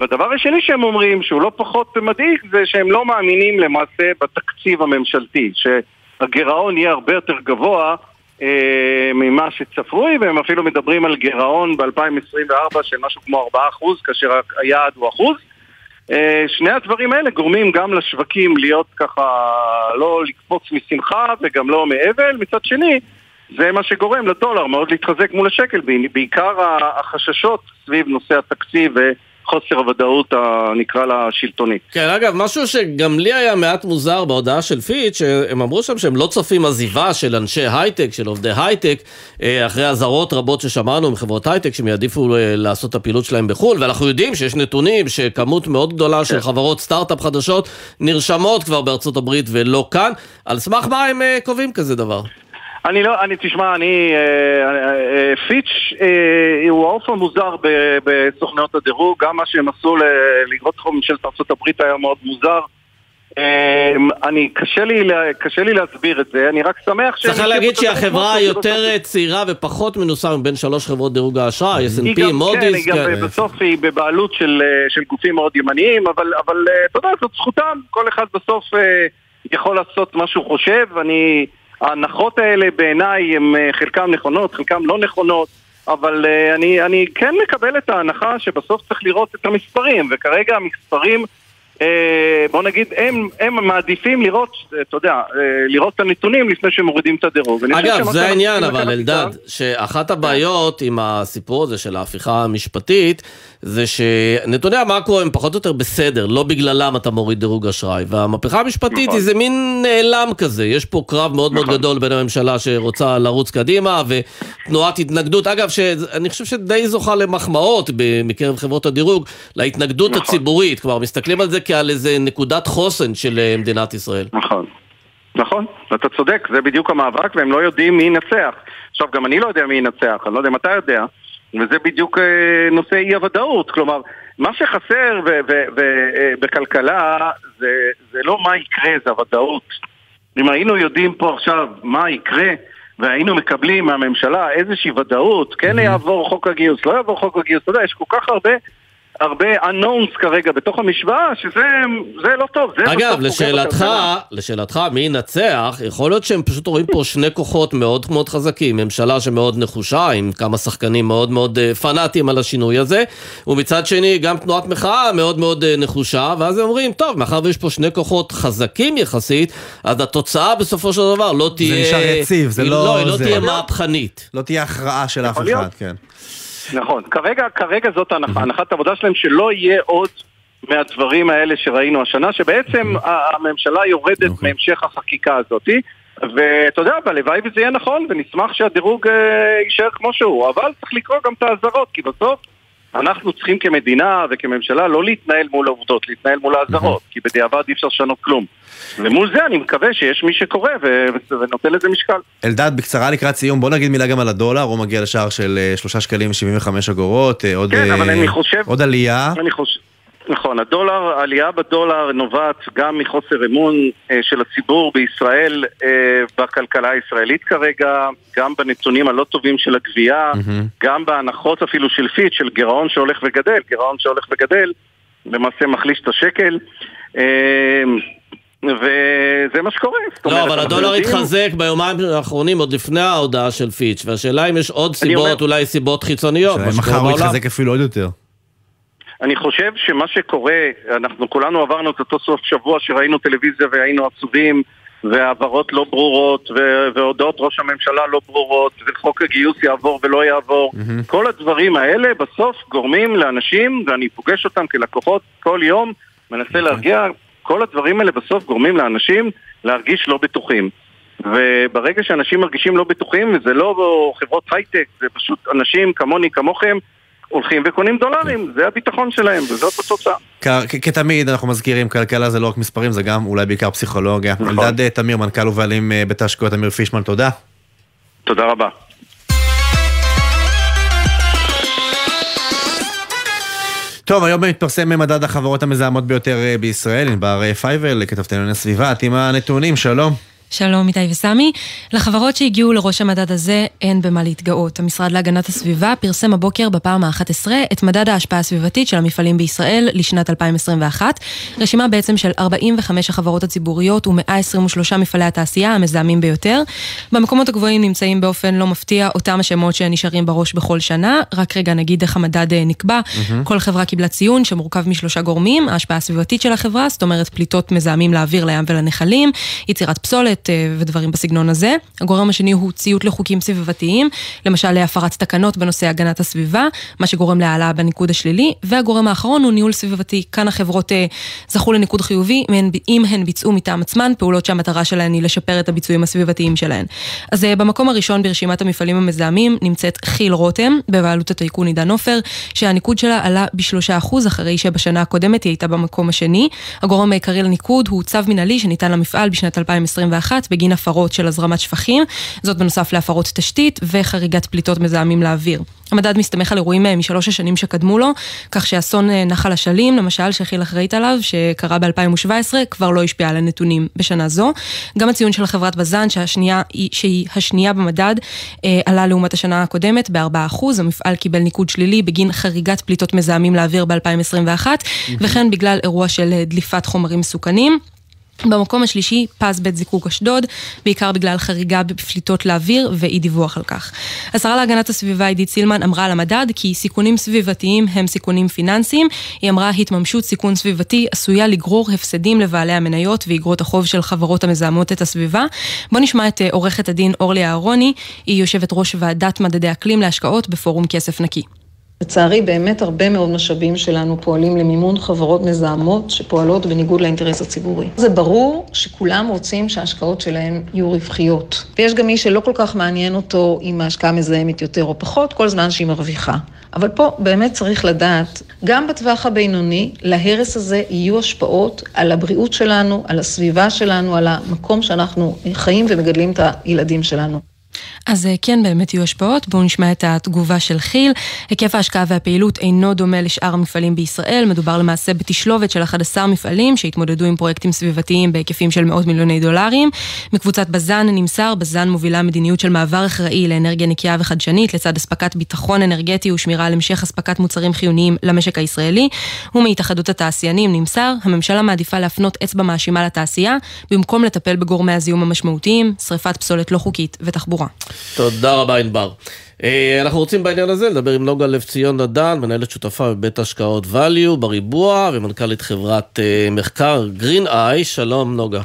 והדבר השני שהם אומרים, שהוא לא פחות מדאיג, זה שהם לא מאמינים למעשה בתקציב הממשלתי, שהגירעון יהיה הרבה יותר גבוה אה, ממה שצפוי, והם אפילו מדברים על גירעון ב-2024 של משהו כמו 4%, כאשר היעד הוא אחוז. אה, שני הדברים האלה גורמים גם לשווקים להיות ככה, לא לקפוץ משמחה וגם לא מאבל, מצד שני, זה מה שגורם לדולר מאוד להתחזק מול השקל, בעיקר החששות סביב נושא התקציב חוסר הוודאות, ה- נקרא לה, השלטונית. כן, אגב, משהו שגם לי היה מעט מוזר בהודעה של פיץ', שהם אמרו שם שהם לא צופים עזיבה של אנשי הייטק, של עובדי הייטק, אה, אחרי אזהרות רבות ששמענו מחברות הייטק, שהם יעדיפו אה, לעשות את הפעילות שלהם בחו"ל, ואנחנו יודעים שיש נתונים שכמות מאוד גדולה של חברות סטארט-אפ חדשות נרשמות כבר בארצות הברית ולא כאן. על סמך מה הם אה, קובעים כזה דבר? אני לא, אני, תשמע, אני, אה, אה, אה, פיץ' אה, הוא העוף המוזר ב- בסוכניות הדירוג, גם מה שהם עשו לאגרות חוב ממשלת ארה"ב היה מאוד מוזר. אה, אני, קשה לי, קשה לי להסביר את זה, אני רק שמח שהם... צריך להגיד שהחברה הדרך יותר אה, צעירה ופחות מנוסה מבין שלוש חברות דירוג האשראי, S&P, גם, כן, מודי'ס, היא גם כן. בסוף היא בבעלות של, גופים מאוד ימניים, אבל, אבל אתה יודע, זאת זכותם, כל אחד בסוף יכול לעשות מה שהוא חושב, אני... ההנחות האלה בעיניי הן אה, חלקן נכונות, חלקן לא נכונות, אבל אה, אני, אני כן מקבל את ההנחה שבסוף צריך לראות את המספרים, וכרגע המספרים, בוא נגיד, הם, הם מעדיפים לראות, אה, אתה יודע, אה, לראות את הנתונים לפני שהם מורידים את הדירוג. אגב, זה העניין, אבל אלדד, שאחת הבעיות עם הסיפור הזה של ההפיכה המשפטית, זה שנתוני המאקרו הם פחות או יותר בסדר, לא בגללם אתה מוריד דירוג אשראי. והמהפכה המשפטית נכון. היא זה מין נעלם כזה, יש פה קרב מאוד מאוד גדול בין הממשלה שרוצה לרוץ קדימה, ותנועת התנגדות, אגב, שאני חושב שדי זוכה למחמאות מקרב חברות הדירוג, להתנגדות נכון. הציבורית, כלומר, מסתכלים על זה כעל איזה נקודת חוסן של אה, מדינת ישראל. נכון. נכון, אתה צודק, זה בדיוק המאבק והם לא יודעים מי ינצח. עכשיו, גם אני לא יודע מי ינצח, אני לא יודע אם אתה יודע, וזה בדיוק אה, נושא אי הוודאות. כלומר, מה שחסר אה, בכלכלה זה, זה לא מה יקרה, זה הוודאות. אם היינו יודעים פה עכשיו מה יקרה, והיינו מקבלים מהממשלה איזושהי ודאות, כן יעבור חוק הגיוס, לא יעבור חוק הגיוס, אתה יודע, יש כל כך הרבה... הרבה unknowns כרגע בתוך המשוואה, שזה זה לא טוב. זה אגב, לשאלתך. לשאלתך, מי ינצח, יכול להיות שהם פשוט רואים פה שני כוחות מאוד מאוד חזקים. ממשלה שמאוד נחושה, עם כמה שחקנים מאוד מאוד אה, פנאטים על השינוי הזה, ומצד שני, גם תנועת מחאה מאוד מאוד אה, נחושה, ואז הם אומרים, טוב, מאחר ויש פה שני כוחות חזקים יחסית, אז התוצאה בסופו של דבר לא תהיה... נשאר יציב, זה היא לא- היא לא זה- תהיה מהפכנית. לא תהיה הכרעה של אף אחד. כן. נכון, כרגע, כרגע זאת ההנחה, הנחת העבודה שלהם שלא יהיה עוד מהדברים האלה שראינו השנה, שבעצם הממשלה יורדת מהמשך החקיקה הזאתי, ואתה יודע, והלוואי וזה יהיה נכון, ונשמח שהדירוג אה, יישאר כמו שהוא, אבל צריך לקרוא גם את האזהרות, כי בסוף אנחנו צריכים כמדינה וכממשלה לא להתנהל מול העובדות, להתנהל מול האזהרות, כי בדיעבד אי אפשר לשנות כלום. ומול זה אני מקווה שיש מי שקורא ו- ונותן לזה משקל. אלדד, בקצרה לקראת סיום, בוא נגיד מילה גם על הדולר, הוא מגיע לשער של אה, שלושה שקלים ו-75 אגורות, אה, עוד, כן, אבל אה, אני חושב... עוד עלייה. אני חושב... נכון, הדולר, העלייה בדולר נובעת גם מחוסר אמון אה, של הציבור בישראל אה, בכלכלה הישראלית כרגע, גם בנתונים הלא טובים של הגבייה, גם בהנחות אפילו של פיץ', של גירעון שהולך וגדל, גירעון שהולך וגדל, למעשה מחליש את השקל. אה, וזה מה שקורה. לא, אומרת, אבל הדולר יודעים- התחזק ביומיים האחרונים, עוד לפני ההודעה של פיץ', והשאלה אם יש עוד סיבות, אומר- אולי סיבות חיצוניות. מה שקורה מחר הוא. יתחזק אפילו עוד יותר. אני חושב שמה שקורה, אנחנו כולנו עברנו את אותו סוף שבוע שראינו טלוויזיה והיינו עצובים והעברות לא ברורות ו- והודעות ראש הממשלה לא ברורות וחוק הגיוס יעבור ולא יעבור. כל הדברים האלה בסוף גורמים לאנשים, ואני פוגש אותם כלקוחות כל יום, מנסה להרגיע, כל הדברים האלה בסוף גורמים לאנשים להרגיש לא בטוחים. וברגע שאנשים מרגישים לא בטוחים, וזה לא חברות הייטק, זה פשוט אנשים כמוני, כמוכם, הולכים וקונים דולרים, זה הביטחון שלהם, וזאת התוצאה. כתמיד אנחנו מזכירים, כלכלה זה לא רק מספרים, זה גם אולי בעיקר פסיכולוגיה. נכון. אלדד אה, תמיר, מנכ"ל ובעלים אה, בית ההשקעות, אמיר פישמן, תודה. תודה רבה. טוב, היום מתפרסם מדד החברות המזהמות ביותר אה, בישראל, ענבר פייבל, כתבתנו את עם הנתונים, שלום. שלום איתי וסמי. לחברות שהגיעו לראש המדד הזה אין במה להתגאות. המשרד להגנת הסביבה פרסם הבוקר בפעם ה-11 את מדד ההשפעה הסביבתית של המפעלים בישראל לשנת 2021. רשימה בעצם של 45 החברות הציבוריות ו-123 מפעלי התעשייה המזהמים ביותר. במקומות הגבוהים נמצאים באופן לא מפתיע אותם השמות שנשארים בראש בכל שנה. רק רגע נגיד איך המדד אה, נקבע. מהמם. כל חברה קיבלה ציון שמורכב משלושה גורמים, ההשפעה הסביבתית של החברה, זאת אומרת פליטות מזהמים לאוויר, לים ולנחלים, יצירת פסולת, תקשורת אה, ודברים בסגנון הזה. הגורם השני הוא ציות לחוקים סביבתיים, למשל להפרת תקנות בנושא הגנת הסביבה, מה שגורם להעלאה בניקוד השלילי, והגורם האחרון הוא ניהול סביבתי. כאן החברות אה, זכו לניקוד חיובי אם הן, ביצעו מטעם עצמן פעולות שהמטרה שלהן היא לשפר את הביצועים הסביבתיים שלהן. אז אה, במקום הראשון ברשימת המפעלים המזהמים נמצאת כי"ל רותם, בבעלות הטייקון עידן עופר, שהניקוד שלה עלה בשלושה אחוז, אחרי שבשנה הקודמת היא הייתה במקום השני. הגורם העיקרי לניקוד הוא צו מנהלי שניתן למפעל בשנת 2021 בגין הפרות של הזרמת שפכים, זאת בנוסף להפרות תשתית וחריגת פליטות מזהמים לאוויר. המדד מסתמך על אירועים אה, משלוש השנים שקדמו לו, כך שאסון אה, נחל אשלים, למשל, שכי"ל אחראית עליו, שקרה ב-2017, כבר לא השפיע על הנתונים בשנה זו. גם הציון של חברת בז"ן, שהשנייה, שהיא השנייה במדד, אה, עלה לעומת השנה הקודמת ב-4%. המפעל קיבל ניקוד שלילי בגין חריגת פליטות מזהמים לאוויר ב-2021, וכן בגלל אירוע של דליפת חומרים מסוכנים. במקום השלישי, פז בית זיקוק אשדוד, בעיקר בגלל חריגה בפליטות לאוויר ואי דיווח על כך. השרה להגנת הסביבה עידית סילמן אמרה על המדד כי סיכונים סביבתיים הם סיכונים פיננסיים. היא אמרה התממשות סיכון סביבתי עשויה לגרור הפסדים לבעלי המניות ואיגרות החוב של חברות המזהמות את הסביבה. בואו נשמע את אה, עורכת הדין אורלי אהרוני, היא יושבת ראש ועדת מדדי אקלים להשקעות בפורום כסף נקי. לצערי באמת הרבה מאוד משאבים שלנו פועלים למימון חברות מזהמות שפועלות בניגוד לאינטרס הציבורי. זה ברור שכולם רוצים שההשקעות שלהם יהיו רווחיות. ויש גם מי שלא כל כך מעניין אותו אם ההשקעה מזהמת יותר או פחות, כל זמן שהיא מרוויחה. אבל פה באמת צריך לדעת, גם בטווח הבינוני, להרס הזה יהיו השפעות על הבריאות שלנו, על הסביבה שלנו, על המקום שאנחנו חיים ומגדלים את הילדים שלנו. אז אה, כן, באמת יהיו השפעות. בואו נשמע את התגובה של כי"ל. היקף ההשקעה והפעילות אינו דומה לשאר המפעלים בישראל. מדובר למעשה בתשלובת של 11 מפעלים שהתמודדו עם פרויקטים סביבתיים בהיקפים של מאות מיליוני דולרים. מקבוצת בז"ן נמסר, בז"ן מובילה מדיניות של מעבר אחראי לאנרגיה נקייה וחדשנית, לצד אספקת ביטחון אנרגטי ושמירה על המשך אספקת מוצרים חיוניים למשק הישראלי. ומהתאחדות התעשיינים נמסר, הממשלה מעדיפה להפנות אצבע מאשימה לתעשייה, במקום לטפל בגורמי הזיהום המשמעותיים, שריפת פסולת לא חוקית ותחבורה. תודה רבה ענבר. אה, אנחנו רוצים בעניין הזה לדבר עם נוגה לב ציון נדן, מנהלת שותפה בבית השקעות value בריבוע ומנכ"לית חברת אה, מחקר גרין איי, שלום נוגה.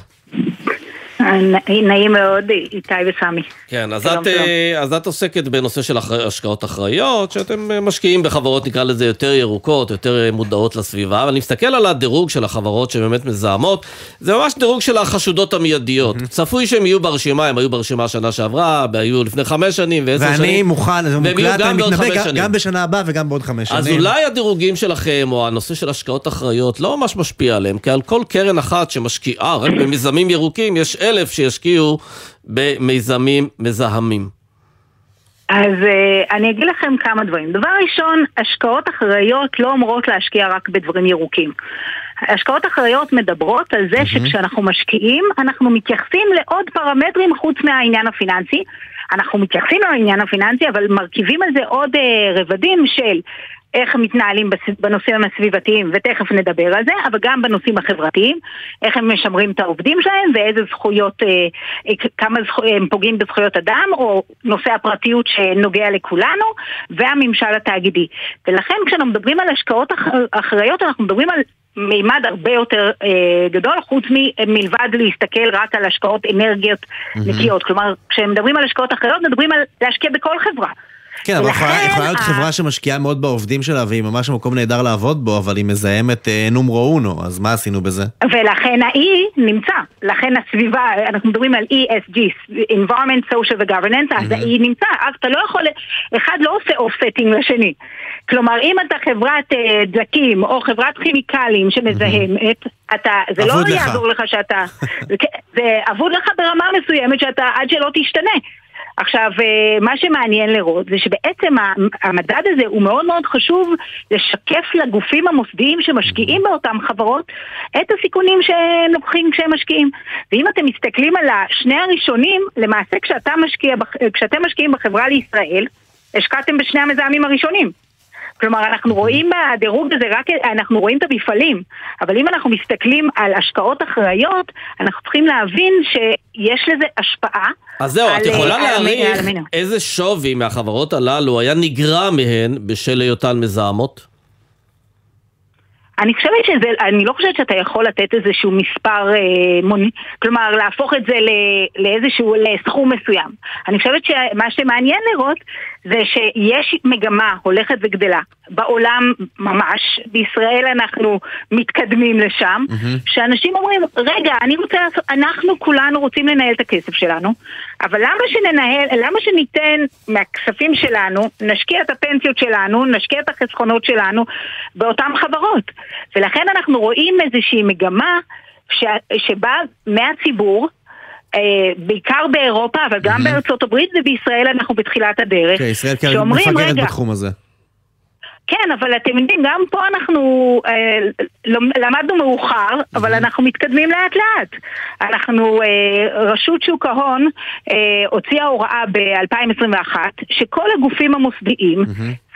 נעים מאוד, איתי וסמי. כן, אז את, אה, אז את עוסקת בנושא של השקעות אחראיות, שאתם אה, משקיעים בחברות, נקרא לזה, יותר ירוקות, יותר אה, מודעות לסביבה, ואני מסתכל על הדירוג של החברות שבאמת מזהמות, זה ממש דירוג של החשודות המיידיות. צפוי שהם יהיו ברשימה, הם היו ברשימה שנה שעברה, היו לפני חמש שנים ועשר שנים. ואני מוכן, זה מוקלט, אני מתנבא גם בשנה הבאה וגם בעוד חמש שנים. אז אולי הדירוגים שלכם, או הנושא של השקעות אחראיות, לא ממש משפיע עליהם, כי על כל קרן אחת שמשקיעה רק במיזמים ירוקים, יש אלף שישקיעו במיזמים מזהמים? אז uh, אני אגיד לכם כמה דברים. דבר ראשון, השקעות אחראיות לא אומרות להשקיע רק בדברים ירוקים. השקעות אחראיות מדברות על זה שכשאנחנו משקיעים, אנחנו מתייחסים לעוד פרמטרים חוץ מהעניין הפיננסי. אנחנו מתייחסים לעניין הפיננסי, אבל מרכיבים על זה עוד uh, רבדים של איך מתנהלים בנושאים הסביבתיים, ותכף נדבר על זה, אבל גם בנושאים החברתיים, איך הם משמרים את העובדים שלהם, ואיזה זכויות, אה, אה, כמה זכויות, הם פוגעים בזכויות אדם, או נושא הפרטיות שנוגע לכולנו, והממשל התאגידי. ולכן כשאנחנו מדברים על השקעות אחראיות, אנחנו מדברים על מימד הרבה יותר אה, גדול, חוץ מלבד להסתכל רק על השקעות אנרגיות mm-hmm. נקיות. כלומר, כשמדברים על השקעות אחראיות, מדברים על להשקיע בכל חברה. כן, אבל יכולה, להיות חברה שמשקיעה מאוד בעובדים שלה והיא ממש מקום נהדר לעבוד בו, אבל היא מזהמת אה, נומרו אונו, אז מה עשינו בזה? ולכן ה-E נמצא, לכן הסביבה, אנחנו מדברים על ESG, environment, social ו-governance, אז ה-E נמצא, אז אתה לא יכול, אחד לא עושה offsetting לשני. כלומר, אם אתה חברת אה, דלקים או חברת כימיקלים שמזהמת, אתה, זה לא יעזור לך שאתה, זה אבוד לך ברמה מסוימת שאתה, עד שלא תשתנה. עכשיו, אה, מה שמעניין לראות זה שבעצם המדד הזה הוא מאוד מאוד חשוב לשקף לגופים המוסדיים שמשקיעים באותן חברות את הסיכונים שהם לוקחים כשהם משקיעים. ואם אתם מסתכלים על שני הראשונים, למעשה כשאתה משקיע, כשאתם משקיעים בחברה לישראל, השקעתם בשני המזהמים הראשונים. כלומר, אנחנו רואים בדירוג הזה רק, אנחנו רואים את המפעלים, אבל אם אנחנו מסתכלים על השקעות אחראיות, אנחנו צריכים להבין שיש לזה השפעה. אז זהו, את יכולה אה, להעריך איזה שווי מהחברות הללו היה נגרע מהן בשל היותן מזהמות? אני חושבת שזה, אני לא חושבת שאתה יכול לתת איזשהו מספר, אה, מוני, כלומר להפוך את זה ל, לאיזשהו, לסכום מסוים. אני חושבת שמה שמעניין לראות זה שיש מגמה הולכת וגדלה. בעולם ממש, בישראל אנחנו מתקדמים לשם, שאנשים אומרים, רגע, אני רוצה לעשות, אנחנו כולנו רוצים לנהל את הכסף שלנו, אבל למה שננהל, למה שניתן מהכספים שלנו, נשקיע את הפנסיות שלנו, נשקיע את החסכונות שלנו באותן חברות. ולכן אנחנו רואים איזושהי מגמה ש, שבאה מהציבור, בעיקר באירופה, אבל גם בארצות הברית ובישראל אנחנו בתחילת הדרך. כן, ישראל כרגע מפגרת בתחום הזה. כן, אבל אתם יודעים, גם פה אנחנו אה, למדנו מאוחר, אבל אנחנו מתקדמים לאט לאט. אנחנו, אה, רשות שוק ההון אה, הוציאה הוראה ב-2021, שכל הגופים המוסדיים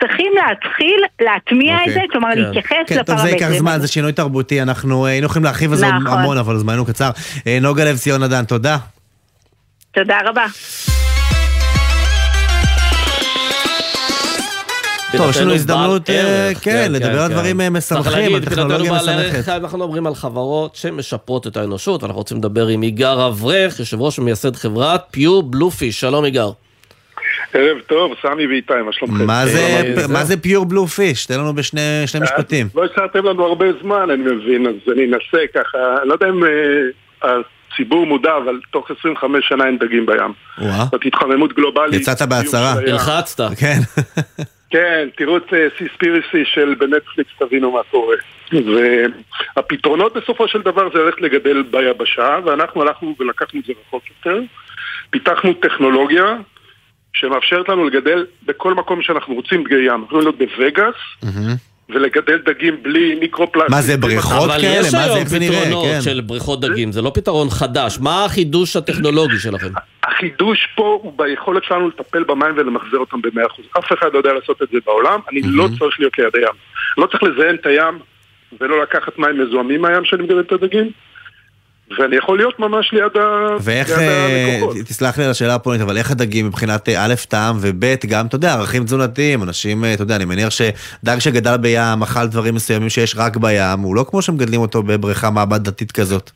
צריכים להתחיל להטמיע את זה, אוקיי. כלומר כן. להתייחס כן, טוב, זה ייקח לפרמטרים. זמן, זה שינוי תרבותי, אנחנו אה, היינו יכולים להרחיב על זה נכון. המון, אבל זמננו קצר. אה, נוגה לב ציון נדן, תודה. תודה רבה. טוב, יש לנו הזדמנות, אה, ערך, כן, לדבר על דברים אה, צריך משמחים, על טכנולוגיה משמחת. אנחנו מדברים על חברות שמשפרות את האנושות, ואנחנו רוצים לדבר עם יגאר אברך, יושב ראש ומייסד חברת פיור בלופיש. שלום יגאר. ערב טוב, סמי ואיתי, מה שלומכם? מה זה- מה זה פיור בלו פיש? תן לנו בשני שני משפטים. לא השארתם לנו הרבה זמן, אני מבין, אז אני אנסה ככה, לא יודע אם אה, הציבור מודע, אבל תוך 25 שנה אין דגים בים. זאת התחממות גלובלית. יצאת בהצהרה. הלחצת. כן. כן, תראו את סיספירסי של בנטפליקס, תבינו מה קורה. והפתרונות בסופו של דבר זה ללכת לגדל ביבשה, ואנחנו הלכנו ולקחנו את זה רחוק יותר. פיתחנו טכנולוגיה שמאפשרת לנו לגדל בכל מקום שאנחנו רוצים דגי ים. אנחנו להיות בווגאס ולגדל דגים בלי מיקרופלסטיק. מה זה, בריכות אבל כאלה? יש מה זה, איך זה נראה? פתרונות כן. של בריכות דגים, זה לא פתרון חדש. מה החידוש הטכנולוגי שלכם? החידוש פה הוא ביכולת שלנו לטפל במים ולמחזר אותם ב-100%. אף אחד לא יודע לעשות את זה בעולם, אני לא צריך להיות ליד הים. לא צריך לזיין את הים ולא לקחת מים מזוהמים מהים שאני מגדל את הדגים, ואני יכול להיות ממש ליד ה... ואיך, ליד אה. תסלח לי על השאלה הפוליטית, אבל איך הדגים מבחינת אה, א', טעם וב', גם, אתה יודע, ערכים תזונתיים, אנשים, אה, אתה יודע, אני מניח שדג שגדל בים, אכל דברים מסוימים שיש רק בים, הוא לא כמו שמגדלים אותו בבריכה מעבדתית כזאת.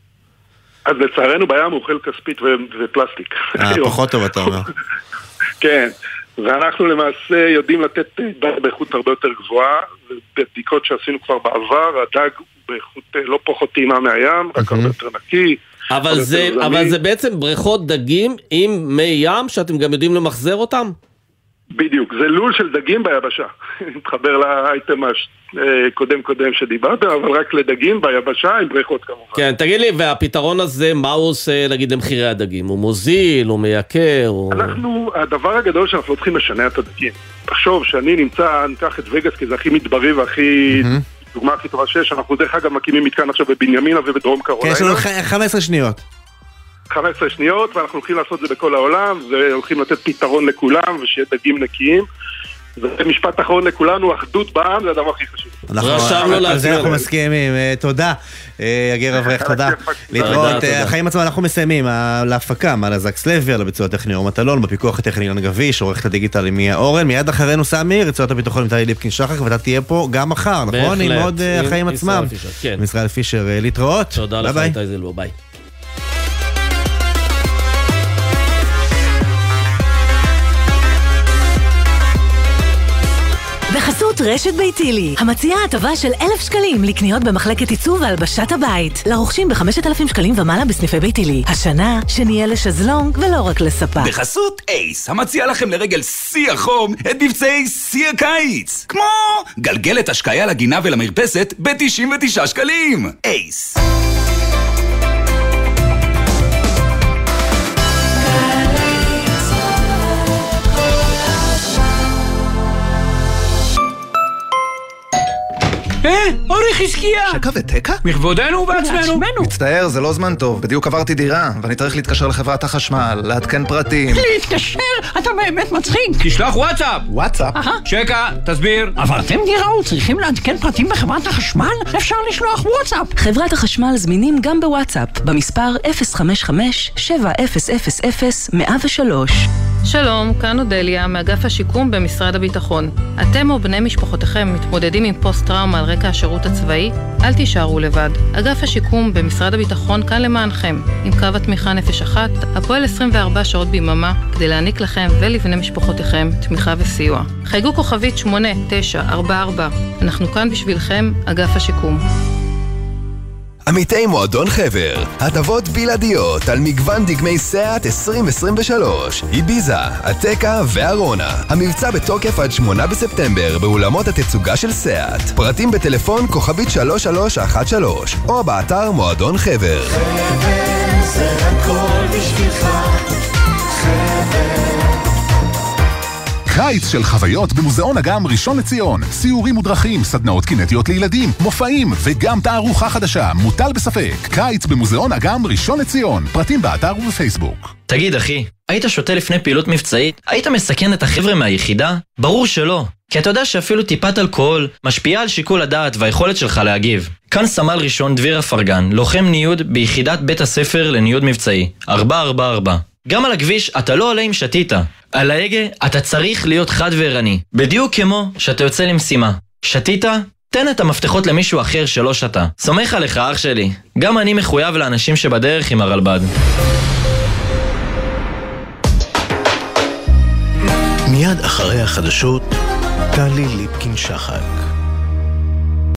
אז לצערנו בים הוא אוכל כספית ו- ופלסטיק. אה, פחות טוב אתה אומר. כן, ואנחנו למעשה יודעים לתת אה, דג באיכות הרבה יותר גבוהה, ובבדיקות שעשינו כבר בעבר, הדג הוא באיכות אה, לא פחות טעימה מהים, רק הרבה יותר נקי. אבל זה, אבל. זה בעצם בריכות דגים עם מי ים שאתם גם יודעים למחזר אותם? בדיוק, זה לול של דגים ביבשה. מתחבר לאייטם הקודם קודם שדיברת, אבל רק לדגים ביבשה עם בריכות כמובן. כן, תגיד לי, והפתרון הזה, מה הוא עושה, נגיד, למחירי הדגים? הוא מוזיל, הוא מייקר, הוא... אנחנו, הדבר הגדול שאנחנו לא צריכים לשנע את הדגים. תחשוב שאני נמצא, ניקח את וגאס כי זה הכי מדברי והכי... דוגמה הכי טובה שיש, אנחנו דרך אגב מקימים מתקן עכשיו בבנימינה ובדרום כן, יש קרוליינה. לנו ח- 15 שניות. 15 שניות, ואנחנו הולכים לעשות את זה בכל העולם, והולכים לתת פתרון לכולם, ושיהיה דגים נקיים. ומשפט אחרון לכולנו, אחדות בעם זה הדבר הכי חשוב. אנחנו- על זה אנחנו מסכימים, אה, תודה. אה, יגר אברך, תודה. להתראות. אה. החיים עצמם אנחנו מסיימים. להפקה, מעלה זקס לוי, על הביצוע הטכני אור מטלון, בפיקוח הטכני אילן גביש, עורכת הדיגיטל מיה אורן. מיד אחרינו סמי, רצועות הביטחון עם טלי ליפקין שחר, ואתה תהיה פה גם מחר, נכון? עם עוד עם החיים עצמם. כן. עם ישראל פישר, להתראות. תודה לך. איתי זילבור, ביי. רשת ביתילי, המציעה הטבה של אלף שקלים לקניות במחלקת עיצוב והלבשת הבית. לרוכשים בחמשת אלפים שקלים ומעלה בסניפי ביתילי. השנה, שנהיה לשזלונג ולא רק לספה. בחסות אייס, המציע לכם לרגל שיא החום את מבצעי שיא הקיץ. כמו גלגלת השקיה לגינה ולמרפסת ב-99 שקלים. אייס. אה, אורי חזקיה! שקע ותקע? מכבודנו ובעצמנו. מצטער, זה לא זמן טוב. בדיוק עברתי דירה, ואני צריך להתקשר לחברת החשמל, לעדכן פרטים. להתקשר? אתה באמת מצחיק. תשלח וואטסאפ. וואטסאפ? שקע, תסביר. אבל אתם דיראו צריכים לעדכן פרטים בחברת החשמל? אפשר לשלוח וואטסאפ. חברת החשמל זמינים גם בוואטסאפ, במספר 055-7000-103. שלום, כאן אודליה, מאגף השיקום במשרד הביטחון. אתם או בני משפחותיכם מתמודדים עם פוסט-טראומה על רקע השירות הצבאי? אל תישארו לבד. אגף השיקום במשרד הביטחון כאן למענכם, עם קו התמיכה נפש אחת, הפועל 24 שעות ביממה, כדי להעניק לכם ולבני משפחותיכם תמיכה וסיוע. חייגו כוכבית 8944, אנחנו כאן בשבילכם, אגף השיקום. עמיתי מועדון חבר, הטבות בלעדיות על מגוון דגמי סאט 2023, איביזה, אתקה וארונה. המבצע בתוקף עד 8 בספטמבר באולמות התצוגה של סאט. פרטים בטלפון כוכבית 3313 או באתר מועדון חבר. חבר זה הכל בשבילך, קיץ של חוויות במוזיאון אגם ראשון לציון. סיורים ודרכים, סדנאות קינטיות לילדים, מופעים וגם תערוכה חדשה, מוטל בספק. קיץ במוזיאון אגם ראשון לציון. פרטים באתר ובפייסבוק. תגיד אחי, היית שותה לפני פעילות מבצעית? היית מסכן את החבר'ה מהיחידה? ברור שלא. כי אתה יודע שאפילו טיפת אלכוהול משפיעה על שיקול הדעת והיכולת שלך להגיב. כאן סמל ראשון דביר אפרגן, לוחם ניוד ביחידת בית הספר לניוד מבצעי, 444. גם על הכביש אתה לא עולה אם שתית. על ההגה אתה צריך להיות חד וערני. בדיוק כמו שאתה יוצא למשימה. שתית? תן את המפתחות למישהו אחר שלא שתה. סומך עליך אח שלי. גם אני מחויב לאנשים שבדרך עם הרלב"ד. מיד אחרי החדשות, טלי ליפקין שחק.